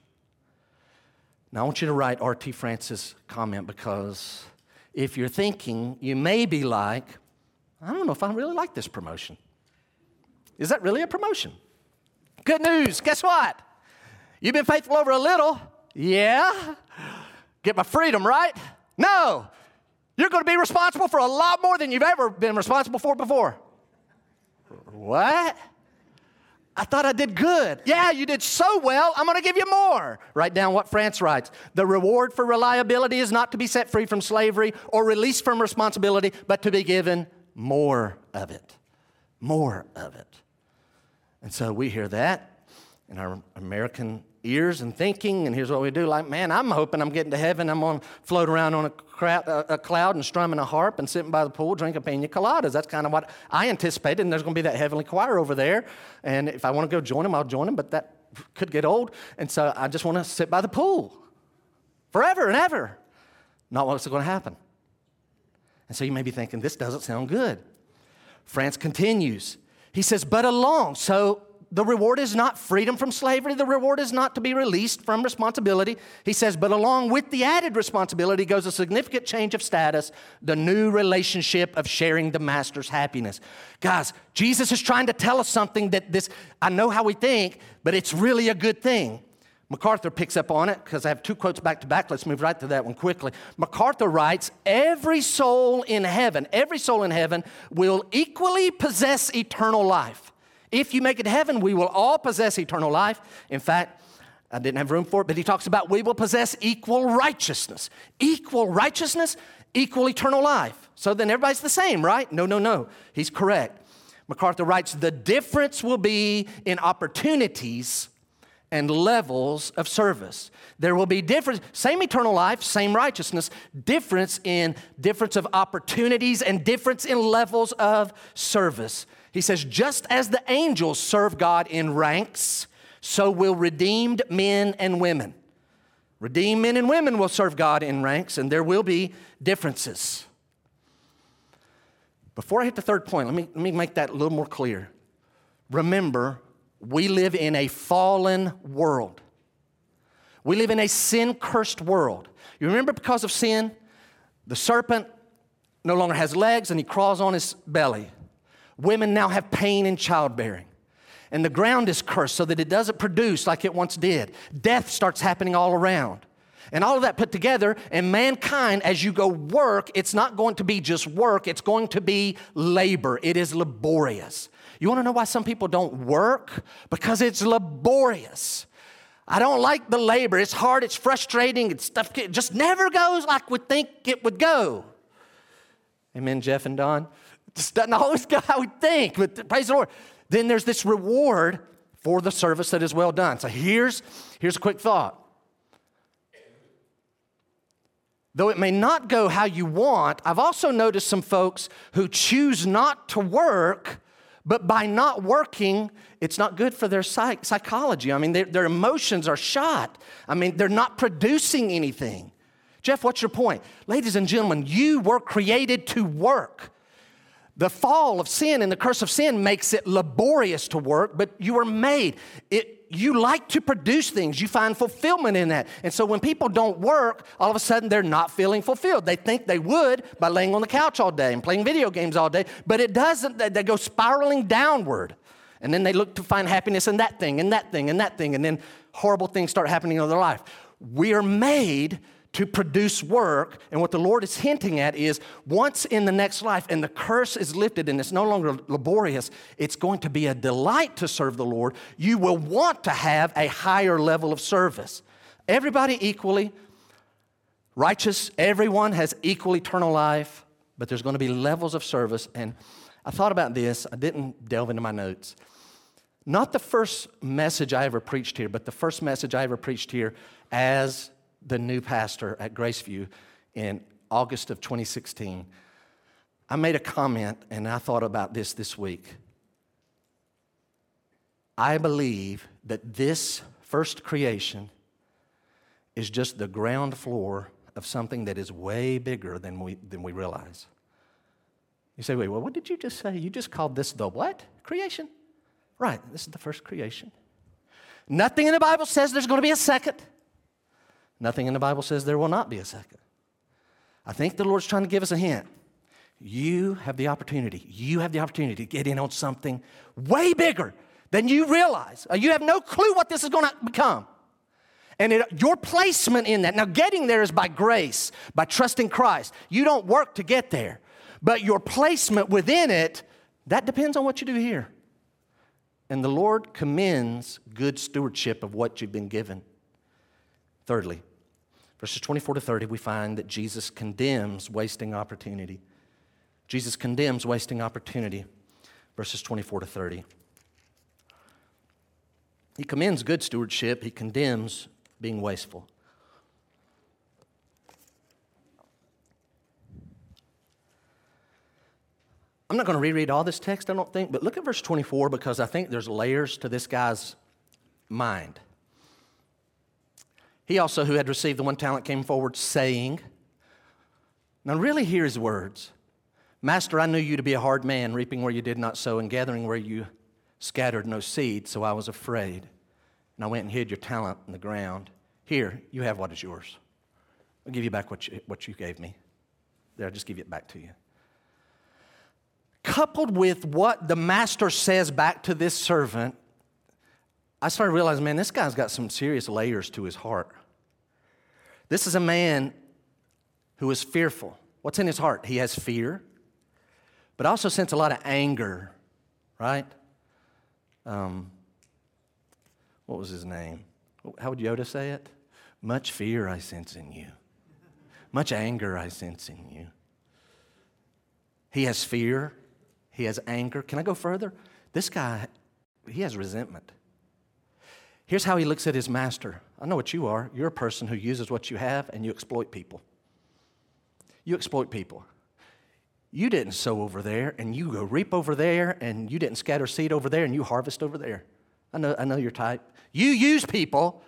Now, I want you to write R.T. France's comment because if you're thinking, you may be like, I don't know if I really like this promotion. Is that really a promotion? Good news. Guess what? You've been faithful over a little. Yeah. Get my freedom, right? No. You're going to be responsible for a lot more than you've ever been responsible for before. What? I thought I did good. Yeah, you did so well. I'm going to give you more. Write down what France writes. The reward for reliability is not to be set free from slavery or released from responsibility, but to be given more of it. More of it. And so we hear that in our American ears and thinking, and here's what we do like, man, I'm hoping I'm getting to heaven. I'm going to float around on a, a, cloud and strumming a harp and sitting by the pool drinking pina coladas. That's kind of what I anticipated, and there's going to be that heavenly choir over there. And if I want to go join them, I'll join them, but that could get old. And so I just want to sit by the pool forever and ever. Not what's going to happen. And so you may be thinking, this doesn't sound good. France continues. He says, but along. So the reward is not freedom from slavery. The reward is not to be released from responsibility. He says, but along with the added responsibility goes a significant change of status, the new relationship of sharing the master's happiness. Guys, Jesus is trying to tell us something that this, I know how we think, but it's really a good thing. MacArthur picks up on it because I have two quotes back to back. Let's move right to that one quickly. MacArthur writes Every soul in heaven, every soul in heaven will equally possess eternal life. If you make it to heaven, we will all possess eternal life. In fact, I didn't have room for it, but he talks about we will possess equal righteousness. Equal righteousness, equal eternal life. So then everybody's the same, right? No, no, no. He's correct. MacArthur writes the difference will be in opportunities and levels of service. There will be difference, same eternal life, same righteousness, difference in difference of opportunities and difference in levels of service. He says, just as the angels serve God in ranks, so will redeemed men and women. Redeemed men and women will serve God in ranks, and there will be differences. Before I hit the third point, let me, let me make that a little more clear. Remember, we live in a fallen world. We live in a sin cursed world. You remember because of sin, the serpent no longer has legs and he crawls on his belly. Women now have pain in childbearing. And the ground is cursed so that it doesn't produce like it once did. Death starts happening all around. And all of that put together, and mankind, as you go work, it's not going to be just work, it's going to be labor. It is laborious. You wanna know why some people don't work? Because it's laborious. I don't like the labor. It's hard, it's frustrating, it's stuff it just never goes like we think it would go. Amen, Jeff and Don? It just doesn't always how we think, but praise the Lord. Then there's this reward for the service that is well done. So here's, here's a quick thought. Though it may not go how you want, I've also noticed some folks who choose not to work, but by not working, it's not good for their psych- psychology. I mean, their, their emotions are shot. I mean, they're not producing anything. Jeff, what's your point? Ladies and gentlemen, you were created to work. The fall of sin and the curse of sin makes it laborious to work, but you were made. It, you like to produce things. You find fulfillment in that. And so when people don't work, all of a sudden they're not feeling fulfilled. They think they would by laying on the couch all day and playing video games all day, but it doesn't. They go spiraling downward. And then they look to find happiness in that thing, and that thing, and that thing, and then horrible things start happening in their life. We are made to produce work. And what the Lord is hinting at is once in the next life and the curse is lifted and it's no longer laborious, it's going to be a delight to serve the Lord. You will want to have a higher level of service. Everybody equally righteous, everyone has equal eternal life, but there's going to be levels of service. And I thought about this, I didn't delve into my notes. Not the first message I ever preached here, but the first message I ever preached here as the new pastor at Graceview in August of 2016, I made a comment and I thought about this this week. I believe that this first creation is just the ground floor of something that is way bigger than we, than we realize. You say, wait, well, what did you just say? You just called this the what? Creation? Right, this is the first creation. Nothing in the Bible says there's going to be a second. Nothing in the Bible says there will not be a second. I think the Lord's trying to give us a hint. You have the opportunity, you have the opportunity to get in on something way bigger than you realize. Uh, you have no clue what this is going to become. And it, your placement in that, now getting there is by grace, by trusting Christ. You don't work to get there, but your placement within it, that depends on what you do here. And the Lord commends good stewardship of what you've been given. Thirdly, verses 24 to 30, we find that Jesus condemns wasting opportunity. Jesus condemns wasting opportunity, verses 24 to 30. He commends good stewardship, he condemns being wasteful. I'm not going to reread all this text, I don't think, but look at verse 24 because I think there's layers to this guy's mind. He also, who had received the one talent, came forward saying, Now, really hear his words Master, I knew you to be a hard man, reaping where you did not sow and gathering where you scattered no seed, so I was afraid. And I went and hid your talent in the ground. Here, you have what is yours. I'll give you back what you, what you gave me. There, I'll just give it back to you. Coupled with what the master says back to this servant, I started realizing, man, this guy's got some serious layers to his heart. This is a man who is fearful. What's in his heart? He has fear, but also sense a lot of anger, right? Um, what was his name? How would Yoda say it? Much fear I sense in you. Much anger I sense in you. He has fear. He has anger. Can I go further? This guy, he has resentment. Here's how he looks at his master. I know what you are. You're a person who uses what you have and you exploit people. You exploit people. You didn't sow over there and you go reap over there and you didn't scatter seed over there and you harvest over there. I know, I know your type. You use people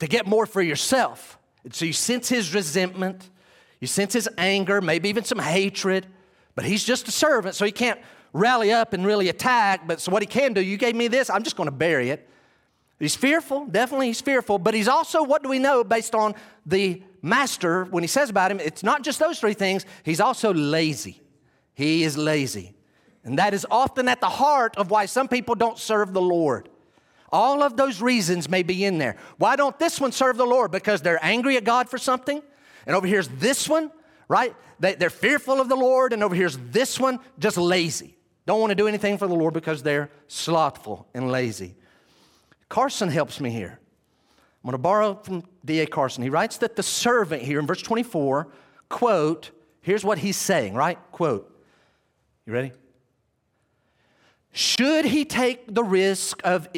to get more for yourself. And so you sense his resentment, you sense his anger, maybe even some hatred, but he's just a servant, so he can't rally up and really attack, but so what he can do, you gave me this, I'm just going to bury it. He's fearful, definitely he's fearful, but he's also, what do we know based on the master when he says about him? It's not just those three things, he's also lazy. He is lazy. And that is often at the heart of why some people don't serve the Lord. All of those reasons may be in there. Why don't this one serve the Lord? Because they're angry at God for something. And over here's this one, right? They, are fearful of the Lord. And over here's this one, just lazy. Don't want to do anything for the Lord because they're slothful and lazy. Carson helps me here. I'm going to borrow from D.A. Carson. He writes that the servant here in verse 24, quote, here's what he's saying, right? Quote, you ready? Should he take the risk of,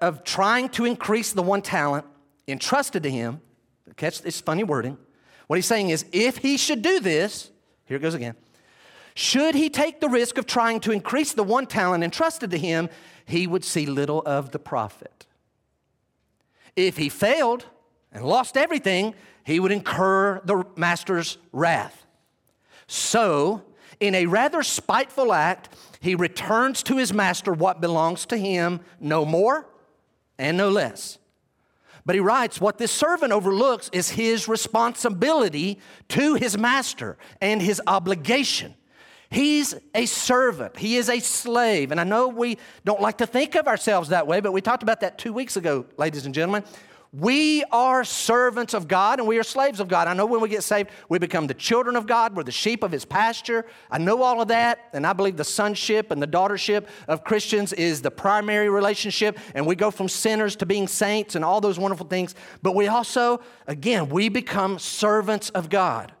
of trying to increase the one talent entrusted to him? Catch this funny wording. What he's saying is, if he should do this, here it goes again. Should he take the risk of trying to increase the one talent entrusted to him, he would see little of the profit. If he failed and lost everything, he would incur the master's wrath. So, in a rather spiteful act, he returns to his master what belongs to him, no more and no less. But he writes, what this servant overlooks is his responsibility to his master and his obligation. He's a servant. He is a slave. And I know we don't like to think of ourselves that way, but we talked about that two weeks ago, ladies and gentlemen. We are servants of God and we are slaves of God. I know when we get saved, we become the children of God. We're the sheep of His pasture. I know all of that. And I believe the sonship and the daughtership of Christians is the primary relationship. And we go from sinners to being saints and all those wonderful things. But we also, again, we become servants of God.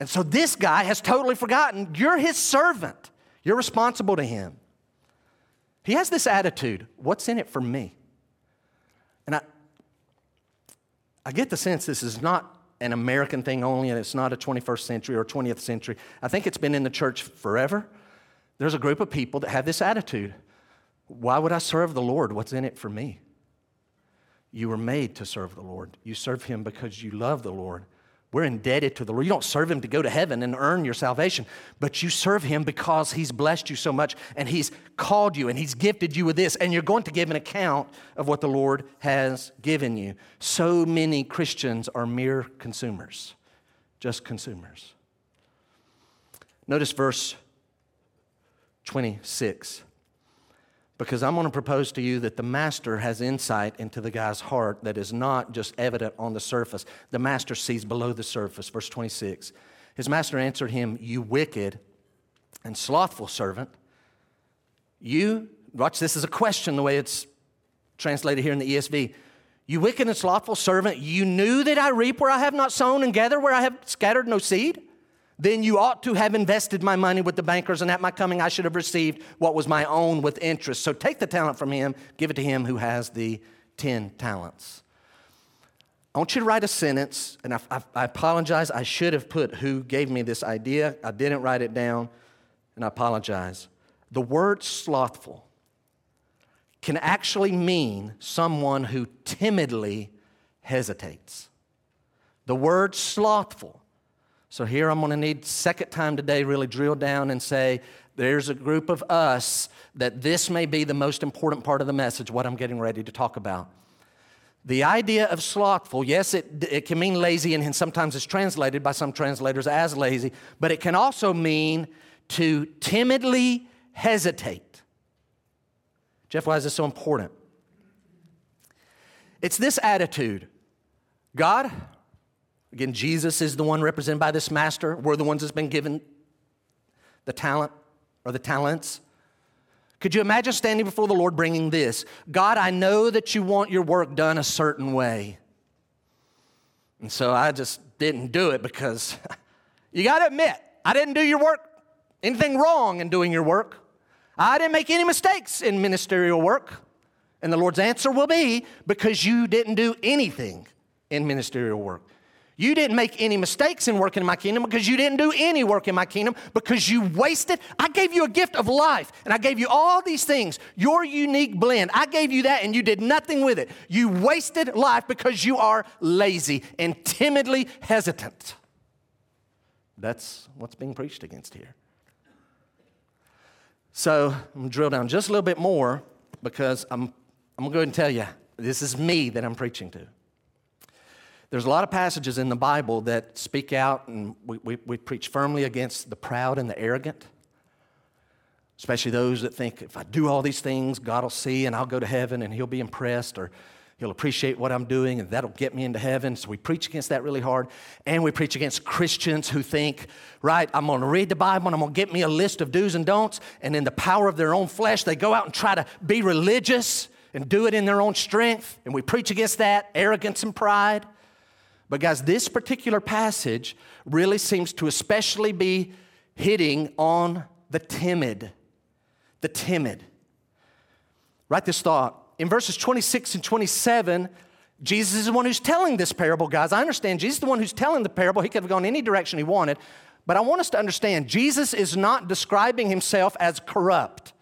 And so this guy has totally forgotten you're His servant, you're responsible to Him. He has this attitude what's in it for me? And I, I get the sense this is not an American thing only, and it's not a 21st century or 20th century. I think it's been in the church forever. There's a group of people that have this attitude Why would I serve the Lord? What's in it for me? You were made to serve the Lord. You serve Him because you love the Lord. We're indebted to the Lord. You don't serve Him to go to heaven and earn your salvation, but you serve Him because He's blessed you so much and He's called you and He's gifted you with this, and you're going to give an account of what the Lord has given you. So many Christians are mere consumers, just consumers. Notice verse 26 because I'm going to propose to you that the master has insight into the guy's heart that is not just evident on the surface. The master sees below the surface. Verse 26. His master answered him, You wicked and slothful servant. You, watch this is a question the way it's translated here in the ESV. You wicked and slothful servant, you knew that I reap where I have not sown and gather where I have scattered no seed? Then you ought to have invested my money with the bankers, and at my coming I should have received what was my own with interest. So take the talent from him, give it to him who has the 10 talents. I want you to write a sentence, and I, I, I apologize. I should have put who gave me this idea. I didn't write it down, and I apologize. The word slothful can actually mean someone who timidly hesitates. The word slothful so here I'm going to need second time today really drill down and say there's a group of us that this may be the most important part of the message what I'm getting ready to talk about. The idea of slothful, yes, it, it can mean lazy, and sometimes it's translated by some translators as lazy, but it can also mean to timidly hesitate. Jeff, why is this so important? It's this attitude God, Again, Jesus is the one represented by this master. We're the ones that's been given the talent or the talents. Could you imagine standing before the Lord bringing this? God, I know that you want your work done a certain way. And so I just didn't do it because you got to admit, I didn't do your work, anything wrong in doing your work. I didn't make any mistakes in ministerial work. And the Lord's answer will be because you didn't do anything in ministerial work. You didn't make any mistakes in working in my kingdom because you didn't do any work in my kingdom because you wasted. I gave you a gift of life and I gave you all these things, your unique blend. I gave you that and you did nothing with it. You wasted life because you are lazy and timidly hesitant. That's what's being preached against here. So I'm gonna drill down just a little bit more because I'm, I'm gonna go ahead and tell you this is me that I'm preaching to. There's a lot of passages in the Bible that speak out, and we, we, we preach firmly against the proud and the arrogant, especially those that think if I do all these things, God will see and I'll go to heaven and He'll be impressed, or He'll appreciate what I'm doing and that'll get me into heaven. So we preach against that really hard. And we preach against Christians who think, right, I'm going to read the Bible and I'm going to get me a list of do's and don'ts. And in the power of their own flesh, they go out and try to be religious and do it in their own strength. And we preach against that arrogance and pride. But guys, this particular passage really seems to especially be hitting on the timid. The timid. Write this thought in verses 26 and 27, Jesus is the one who's telling this parable, guys. I understand Jesus is the one who's telling the parable. He could have gone any direction he wanted. But I want us to understand Jesus is not describing himself as corrupt.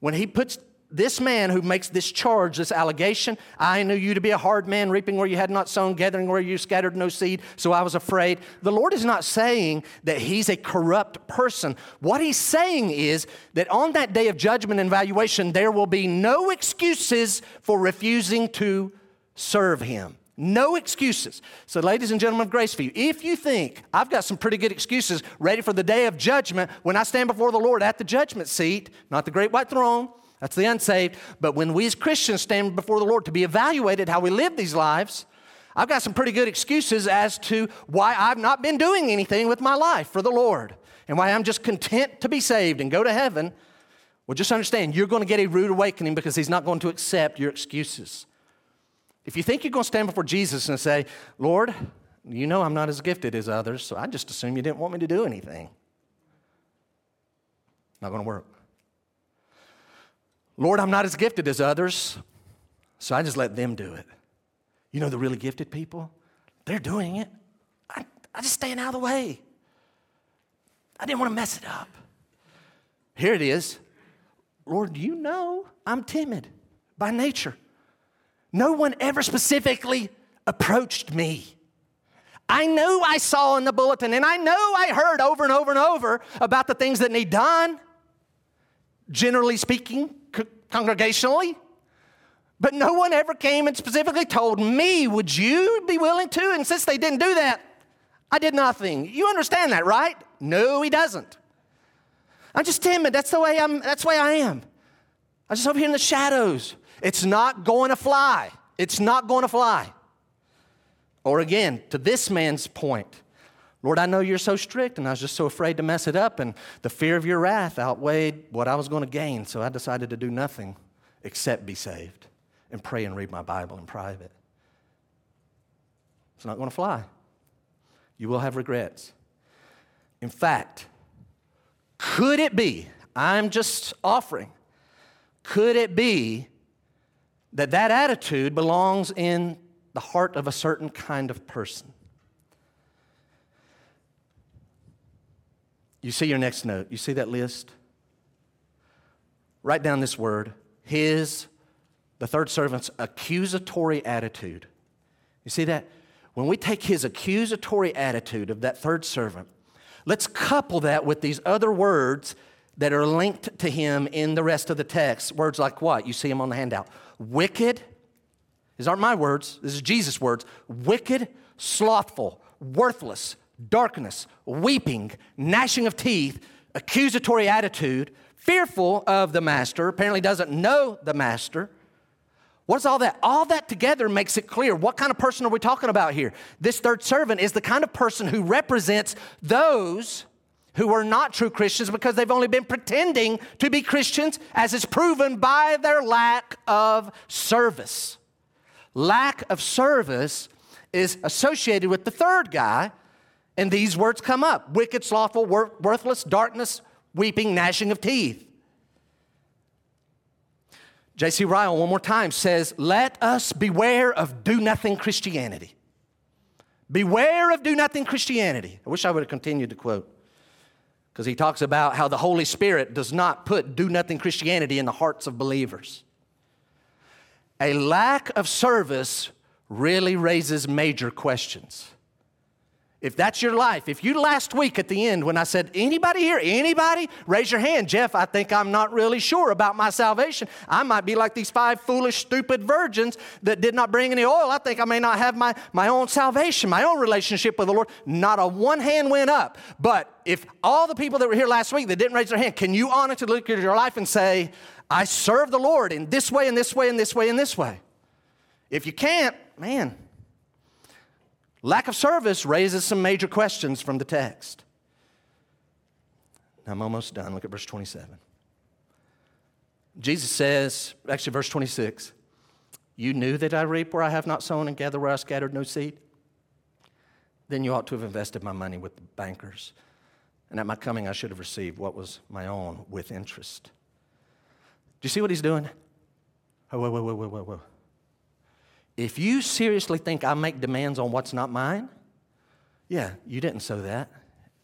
When he puts this man who makes this charge, this allegation, I knew you to be a hard man, reaping where you had not sown, gathering where you scattered no seed, so I was afraid. The Lord is not saying that he's a corrupt person. What he's saying is that on that day of judgment and valuation, there will be no excuses for refusing to serve him. No excuses. So, ladies and gentlemen of Graceview, if you think I've got some pretty good excuses ready for the day of judgment when I stand before the Lord at the judgment seat, not the great white throne, that's the unsaved. But when we as Christians stand before the Lord to be evaluated how we live these lives, I've got some pretty good excuses as to why I've not been doing anything with my life for the Lord and why I'm just content to be saved and go to heaven. Well, just understand, you're going to get a rude awakening because He's not going to accept your excuses. If you think you're going to stand before Jesus and say, Lord, you know I'm not as gifted as others, so I just assume you didn't want me to do anything. Not going to work. Lord, I'm not as gifted as others, so I just let them do it. You know, the really gifted people, they're doing it. I, I just staying out of the way. I didn't want to mess it up. Here it is. Lord, you know I'm timid by nature. No one ever specifically approached me. I know I saw in the bulletin and I know I heard over and over and over about the things that need done. Generally speaking, congregationally. But no one ever came and specifically told me, Would you be willing to? And since they didn't do that, I did nothing. You understand that, right? No, he doesn't. I'm just timid. That's the way I'm, that's the way I am. I'm just over here in the shadows. It's not going to fly. It's not going to fly. Or again, to this man's point, Lord, I know you're so strict, and I was just so afraid to mess it up, and the fear of your wrath outweighed what I was going to gain, so I decided to do nothing except be saved and pray and read my Bible in private. It's not going to fly. You will have regrets. In fact, could it be, I'm just offering, could it be that that attitude belongs in the heart of a certain kind of person? You see your next note. You see that list? Write down this word his, the third servant's accusatory attitude. You see that? When we take his accusatory attitude of that third servant, let's couple that with these other words that are linked to him in the rest of the text. Words like what? You see them on the handout. Wicked, these aren't my words, this is Jesus' words. Wicked, slothful, worthless, darkness, weeping, gnashing of teeth, accusatory attitude, fearful of the master, apparently doesn't know the master. What's all that? All that together makes it clear. What kind of person are we talking about here? This third servant is the kind of person who represents those who are not true Christians because they've only been pretending to be Christians, as is proven by their lack of service. Lack of service is associated with the third guy and these words come up wicked, slothful, wor- worthless, darkness, weeping, gnashing of teeth. J.C. Ryle, one more time, says, Let us beware of do nothing Christianity. Beware of do nothing Christianity. I wish I would have continued to quote because he talks about how the Holy Spirit does not put do nothing Christianity in the hearts of believers. A lack of service really raises major questions. If that's your life, if you last week at the end when I said, anybody here, anybody, raise your hand. Jeff, I think I'm not really sure about my salvation. I might be like these five foolish, stupid virgins that did not bring any oil. I think I may not have my, my own salvation, my own relationship with the Lord. Not a one hand went up. But if all the people that were here last week that didn't raise their hand, can you honestly look at your life and say, I serve the Lord in this way, in this way, in this way, in this way? If you can't, man, Lack of service raises some major questions from the text. Now I'm almost done. Look at verse 27. Jesus says, actually, verse 26, You knew that I reap where I have not sown and gather where I scattered no seed? Then you ought to have invested my money with the bankers. And at my coming, I should have received what was my own with interest. Do you see what he's doing? Oh, whoa, whoa, whoa, whoa, whoa, whoa. If you seriously think I make demands on what's not mine, yeah, you didn't sow that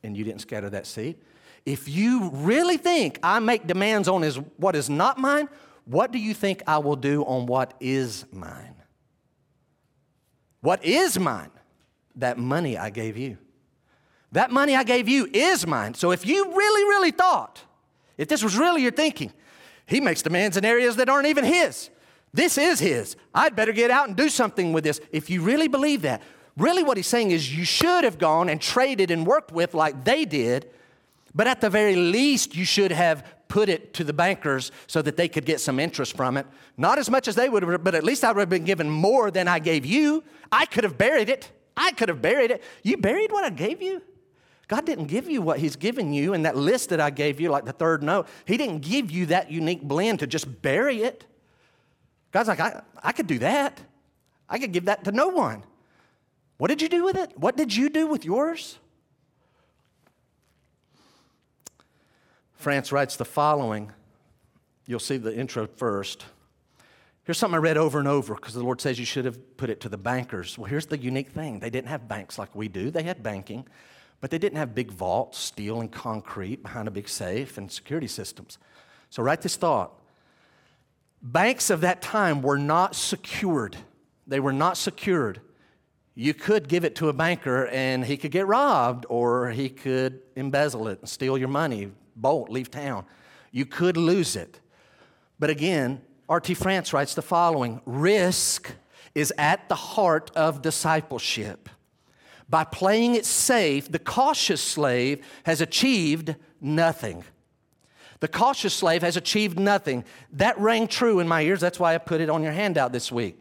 and you didn't scatter that seed. If you really think I make demands on is what is not mine, what do you think I will do on what is mine? What is mine? That money I gave you. That money I gave you is mine. So if you really, really thought, if this was really your thinking, he makes demands in areas that aren't even his. This is his. I'd better get out and do something with this. If you really believe that, really what he's saying is you should have gone and traded and worked with like they did, but at the very least, you should have put it to the bankers so that they could get some interest from it. Not as much as they would have, but at least I would have been given more than I gave you. I could have buried it. I could have buried it. You buried what I gave you? God didn't give you what He's given you in that list that I gave you, like the third note. He didn't give you that unique blend to just bury it. God's like, I, I could do that. I could give that to no one. What did you do with it? What did you do with yours? France writes the following. You'll see the intro first. Here's something I read over and over because the Lord says you should have put it to the bankers. Well, here's the unique thing they didn't have banks like we do, they had banking, but they didn't have big vaults, steel and concrete behind a big safe and security systems. So, write this thought Banks of that time were not secured. They were not secured. You could give it to a banker and he could get robbed or he could embezzle it and steal your money, bolt, leave town. You could lose it. But again, R.T. France writes the following risk is at the heart of discipleship. By playing it safe, the cautious slave has achieved nothing. The cautious slave has achieved nothing. That rang true in my ears. That's why I put it on your handout this week.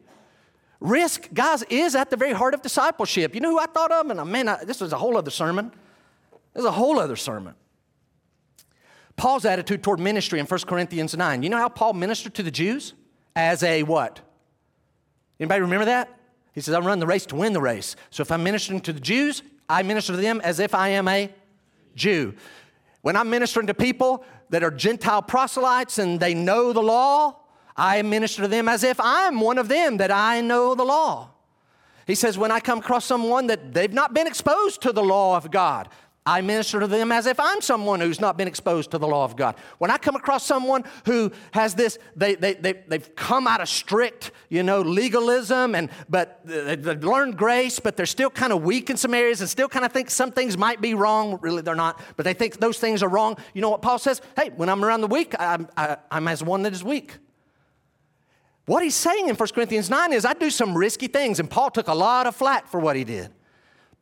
Risk, guys, is at the very heart of discipleship. You know who I thought of? And uh, man, I, this was a whole other sermon. This is a whole other sermon. Paul's attitude toward ministry in 1 Corinthians 9. You know how Paul ministered to the Jews? As a what? Anybody remember that? He says, I run the race to win the race. So if I'm ministering to the Jews, I minister to them as if I am a Jew. When I'm ministering to people that are Gentile proselytes and they know the law, I minister to them as if I'm one of them, that I know the law. He says, when I come across someone that they've not been exposed to the law of God, I minister to them as if I'm someone who's not been exposed to the law of God. When I come across someone who has this, they, they, they, they've come out of strict, you know, legalism, and, but they've learned grace, but they're still kind of weak in some areas and still kind of think some things might be wrong. Really, they're not, but they think those things are wrong. You know what Paul says? Hey, when I'm around the weak, I'm, I, I'm as one that is weak. What he's saying in 1 Corinthians 9 is I do some risky things, and Paul took a lot of flack for what he did.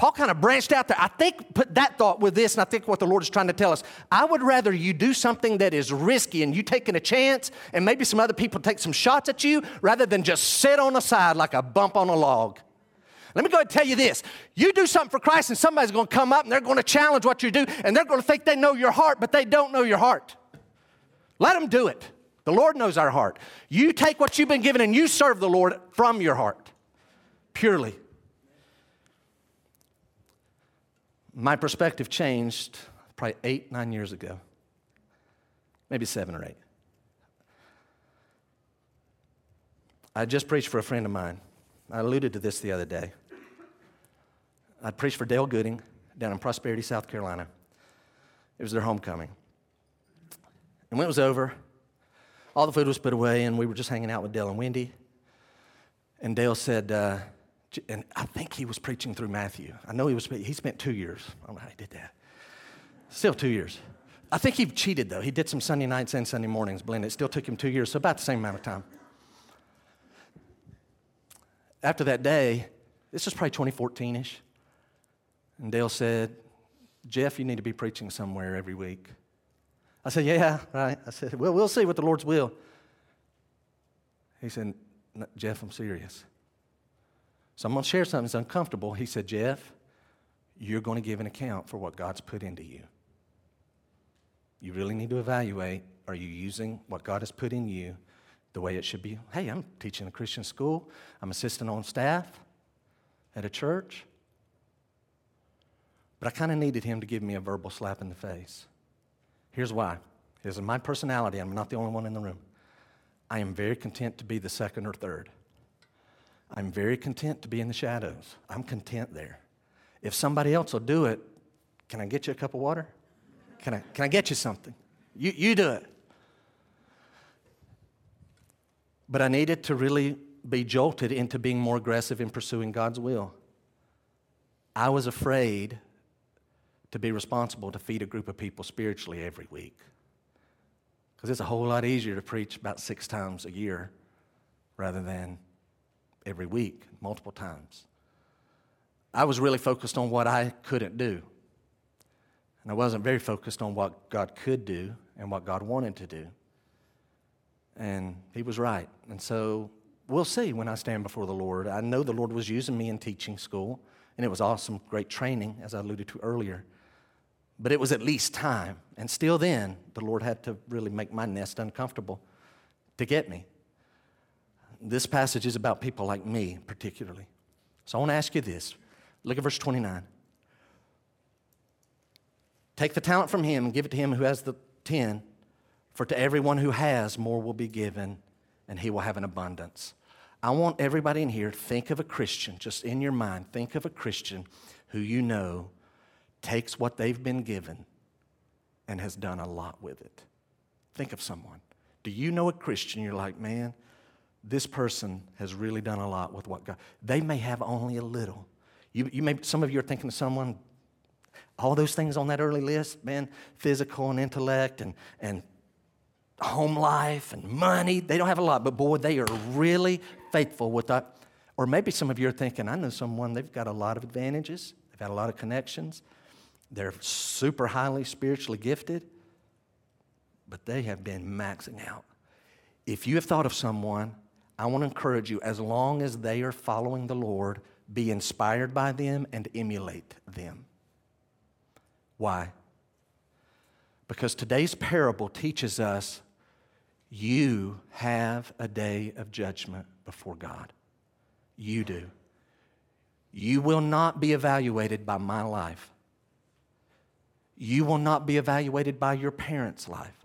Paul kind of branched out there. I think, put that thought with this, and I think what the Lord is trying to tell us. I would rather you do something that is risky and you taking a chance, and maybe some other people take some shots at you, rather than just sit on the side like a bump on a log. Let me go ahead and tell you this. You do something for Christ, and somebody's going to come up and they're going to challenge what you do, and they're going to think they know your heart, but they don't know your heart. Let them do it. The Lord knows our heart. You take what you've been given and you serve the Lord from your heart, purely. My perspective changed probably eight, nine years ago, maybe seven or eight. I just preached for a friend of mine. I alluded to this the other day. I preached for Dale Gooding down in Prosperity, South Carolina. It was their homecoming. And when it was over, all the food was put away, and we were just hanging out with Dale and Wendy. And Dale said, uh, And I think he was preaching through Matthew. I know he was, he spent two years. I don't know how he did that. Still two years. I think he cheated though. He did some Sunday nights and Sunday mornings blended. It still took him two years, so about the same amount of time. After that day, this was probably 2014 ish, and Dale said, Jeff, you need to be preaching somewhere every week. I said, Yeah, right. I said, Well, we'll see what the Lord's will. He said, Jeff, I'm serious. So I'm going to share something that's uncomfortable. He said, Jeff, you're going to give an account for what God's put into you. You really need to evaluate are you using what God has put in you the way it should be? Hey, I'm teaching a Christian school, I'm assisting on staff at a church. But I kind of needed him to give me a verbal slap in the face. Here's why. Here's my personality. I'm not the only one in the room. I am very content to be the second or third. I'm very content to be in the shadows. I'm content there. If somebody else will do it, can I get you a cup of water? Can I, can I get you something? You, you do it. But I needed to really be jolted into being more aggressive in pursuing God's will. I was afraid to be responsible to feed a group of people spiritually every week. Because it's a whole lot easier to preach about six times a year rather than every week, multiple times. I was really focused on what I couldn't do. And I wasn't very focused on what God could do and what God wanted to do. And He was right. And so we'll see when I stand before the Lord. I know the Lord was using me in teaching school, and it was awesome, great training, as I alluded to earlier. But it was at least time. And still then, the Lord had to really make my nest uncomfortable to get me. This passage is about people like me, particularly. So I want to ask you this. Look at verse 29. Take the talent from him and give it to him who has the ten, for to everyone who has, more will be given, and he will have an abundance. I want everybody in here think of a Christian, just in your mind, think of a Christian who you know takes what they've been given and has done a lot with it. Think of someone. Do you know a Christian? You're like, man, this person has really done a lot with what God. They may have only a little. You, you may, some of you are thinking of someone all those things on that early list, man, physical and intellect and, and home life and money, they don't have a lot, but boy, they are really faithful with that. Or maybe some of you are thinking, I know someone, they've got a lot of advantages, they've got a lot of connections, they're super highly spiritually gifted, but they have been maxing out. If you have thought of someone, I want to encourage you, as long as they are following the Lord, be inspired by them and emulate them. Why? Because today's parable teaches us you have a day of judgment before God. You do. You will not be evaluated by my life. You will not be evaluated by your parents' life.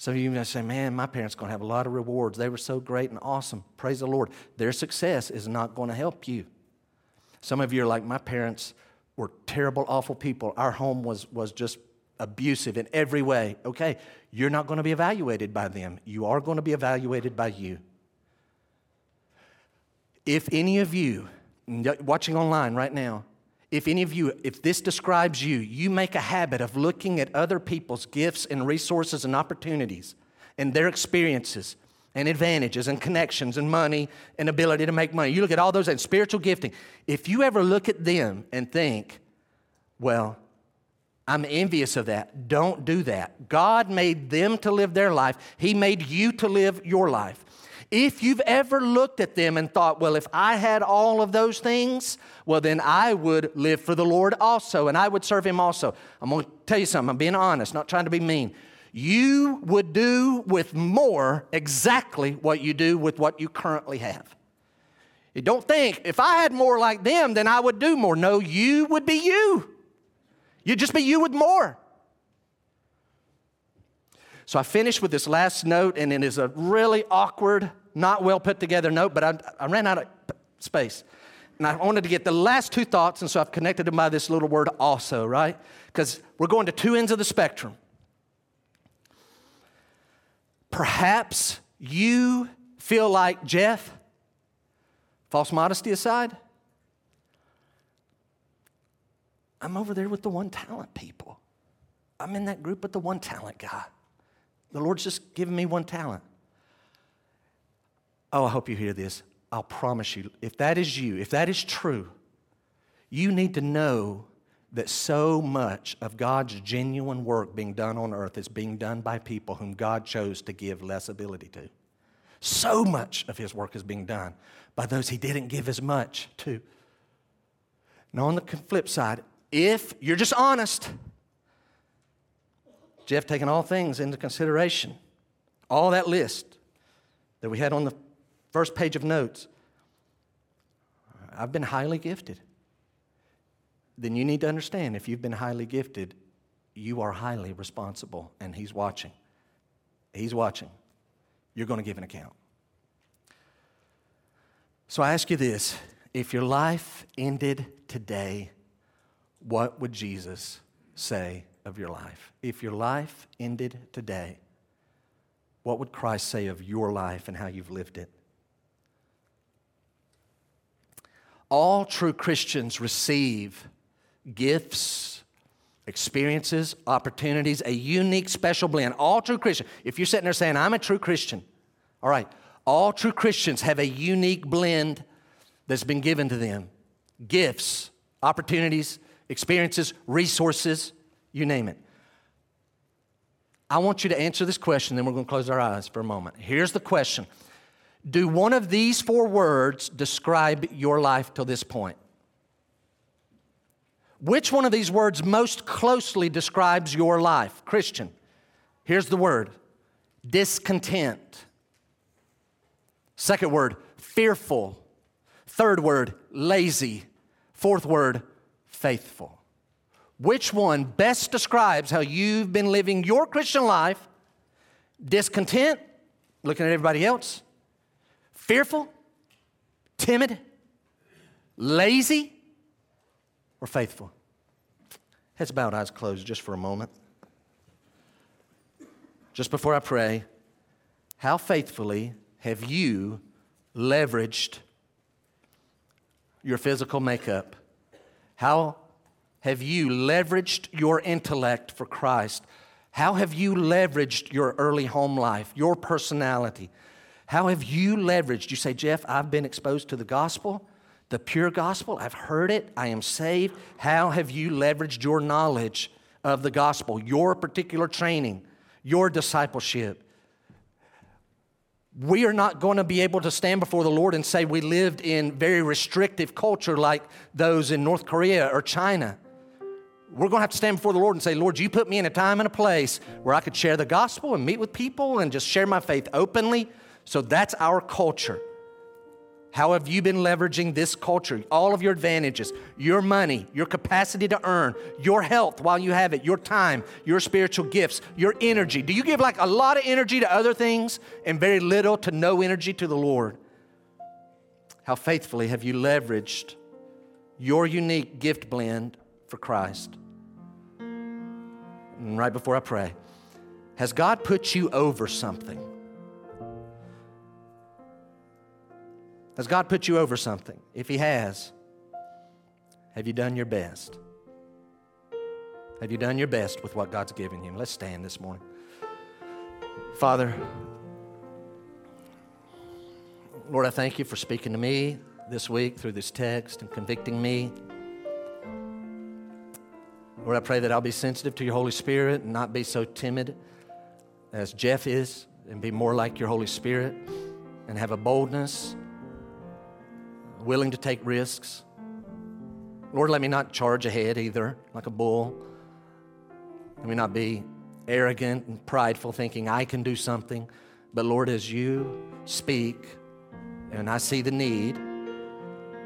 Some of you may say, man, my parents are going to have a lot of rewards. They were so great and awesome. Praise the Lord. Their success is not going to help you. Some of you are like, my parents were terrible, awful people. Our home was, was just abusive in every way. Okay, you're not going to be evaluated by them. You are going to be evaluated by you. If any of you, watching online right now, if any of you, if this describes you, you make a habit of looking at other people's gifts and resources and opportunities and their experiences and advantages and connections and money and ability to make money. You look at all those and spiritual gifting. If you ever look at them and think, well, I'm envious of that, don't do that. God made them to live their life, He made you to live your life. If you've ever looked at them and thought, well, if I had all of those things, well, then I would live for the Lord also and I would serve Him also. I'm going to tell you something, I'm being honest, not trying to be mean you would do with more exactly what you do with what you currently have. You don't think, if I had more like them, then I would do more. No, you would be you. You'd just be you with more. So I finished with this last note, and it is a really awkward, not well put together note, but I, I ran out of space. And I wanted to get the last two thoughts, and so I've connected them by this little word also, right? Because we're going to two ends of the spectrum. Perhaps you feel like Jeff, False modesty aside, I'm over there with the one talent people. I'm in that group with the one talent guy. The Lord's just given me one talent. Oh, I hope you hear this. I'll promise you, if that is you, if that is true, you need to know that so much of God's genuine work being done on earth is being done by people whom God chose to give less ability to. So much of His work is being done by those He didn't give as much to. Now, on the flip side, if you're just honest, Jeff taking all things into consideration, all that list that we had on the first page of notes, I've been highly gifted. Then you need to understand if you've been highly gifted, you are highly responsible, and He's watching. He's watching. You're going to give an account. So I ask you this if your life ended today, what would Jesus say of your life? If your life ended today, what would Christ say of your life and how you've lived it? All true Christians receive gifts, experiences, opportunities, a unique, special blend. All true Christians, if you're sitting there saying, I'm a true Christian, all right, all true Christians have a unique blend that's been given to them gifts, opportunities, experiences, resources, you name it. I want you to answer this question, then we're going to close our eyes for a moment. Here's the question Do one of these four words describe your life till this point? Which one of these words most closely describes your life? Christian. Here's the word discontent. Second word, fearful. Third word, lazy. Fourth word, faithful. Which one best describes how you've been living your Christian life? Discontent, looking at everybody else, fearful, timid, lazy, or faithful? Heads bowed, eyes closed just for a moment. Just before I pray, how faithfully have you leveraged your physical makeup? How have you leveraged your intellect for Christ? How have you leveraged your early home life, your personality? How have you leveraged? You say, Jeff, I've been exposed to the gospel the pure gospel. I've heard it. I am saved. How have you leveraged your knowledge of the gospel, your particular training, your discipleship? We are not going to be able to stand before the Lord and say we lived in very restrictive culture like those in North Korea or China. We're going to have to stand before the Lord and say, Lord, you put me in a time and a place where I could share the gospel and meet with people and just share my faith openly. So that's our culture. How have you been leveraging this culture? All of your advantages, your money, your capacity to earn, your health while you have it, your time, your spiritual gifts, your energy. Do you give like a lot of energy to other things and very little to no energy to the Lord? How faithfully have you leveraged your unique gift blend for Christ? And right before I pray, has God put you over something? Has God put you over something? If He has, have you done your best? Have you done your best with what God's given you? Let's stand this morning. Father, Lord, I thank you for speaking to me this week through this text and convicting me. Lord, I pray that I'll be sensitive to your Holy Spirit and not be so timid as Jeff is and be more like your Holy Spirit and have a boldness willing to take risks. Lord, let me not charge ahead either, like a bull. Let me not be arrogant and prideful, thinking I can do something. But Lord, as you speak and I see the need,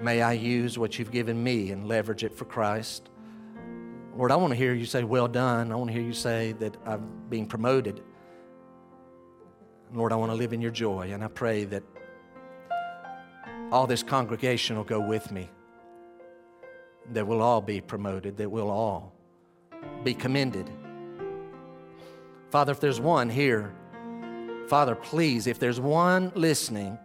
may I use what you've given me and leverage it for Christ. Lord, I want to hear you say, Well done. I want to hear you say that I'm being promoted. Lord, I want to live in your joy. And I pray that all this congregation will go with me. That we'll all be promoted, that we'll all be commended. Father, if there's one here, Father, please, if there's one listening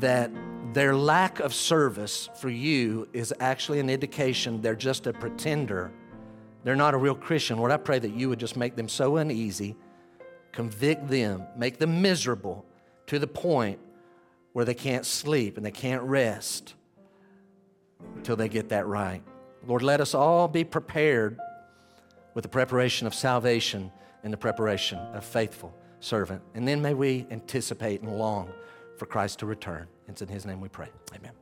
that their lack of service for you is actually an indication they're just a pretender. They're not a real Christian. Lord, I pray that you would just make them so uneasy, convict them, make them miserable to the point where they can't sleep and they can't rest until they get that right. Lord, let us all be prepared with the preparation of salvation and the preparation of faithful servant. And then may we anticipate and long for Christ to return. It's in his name we pray. Amen.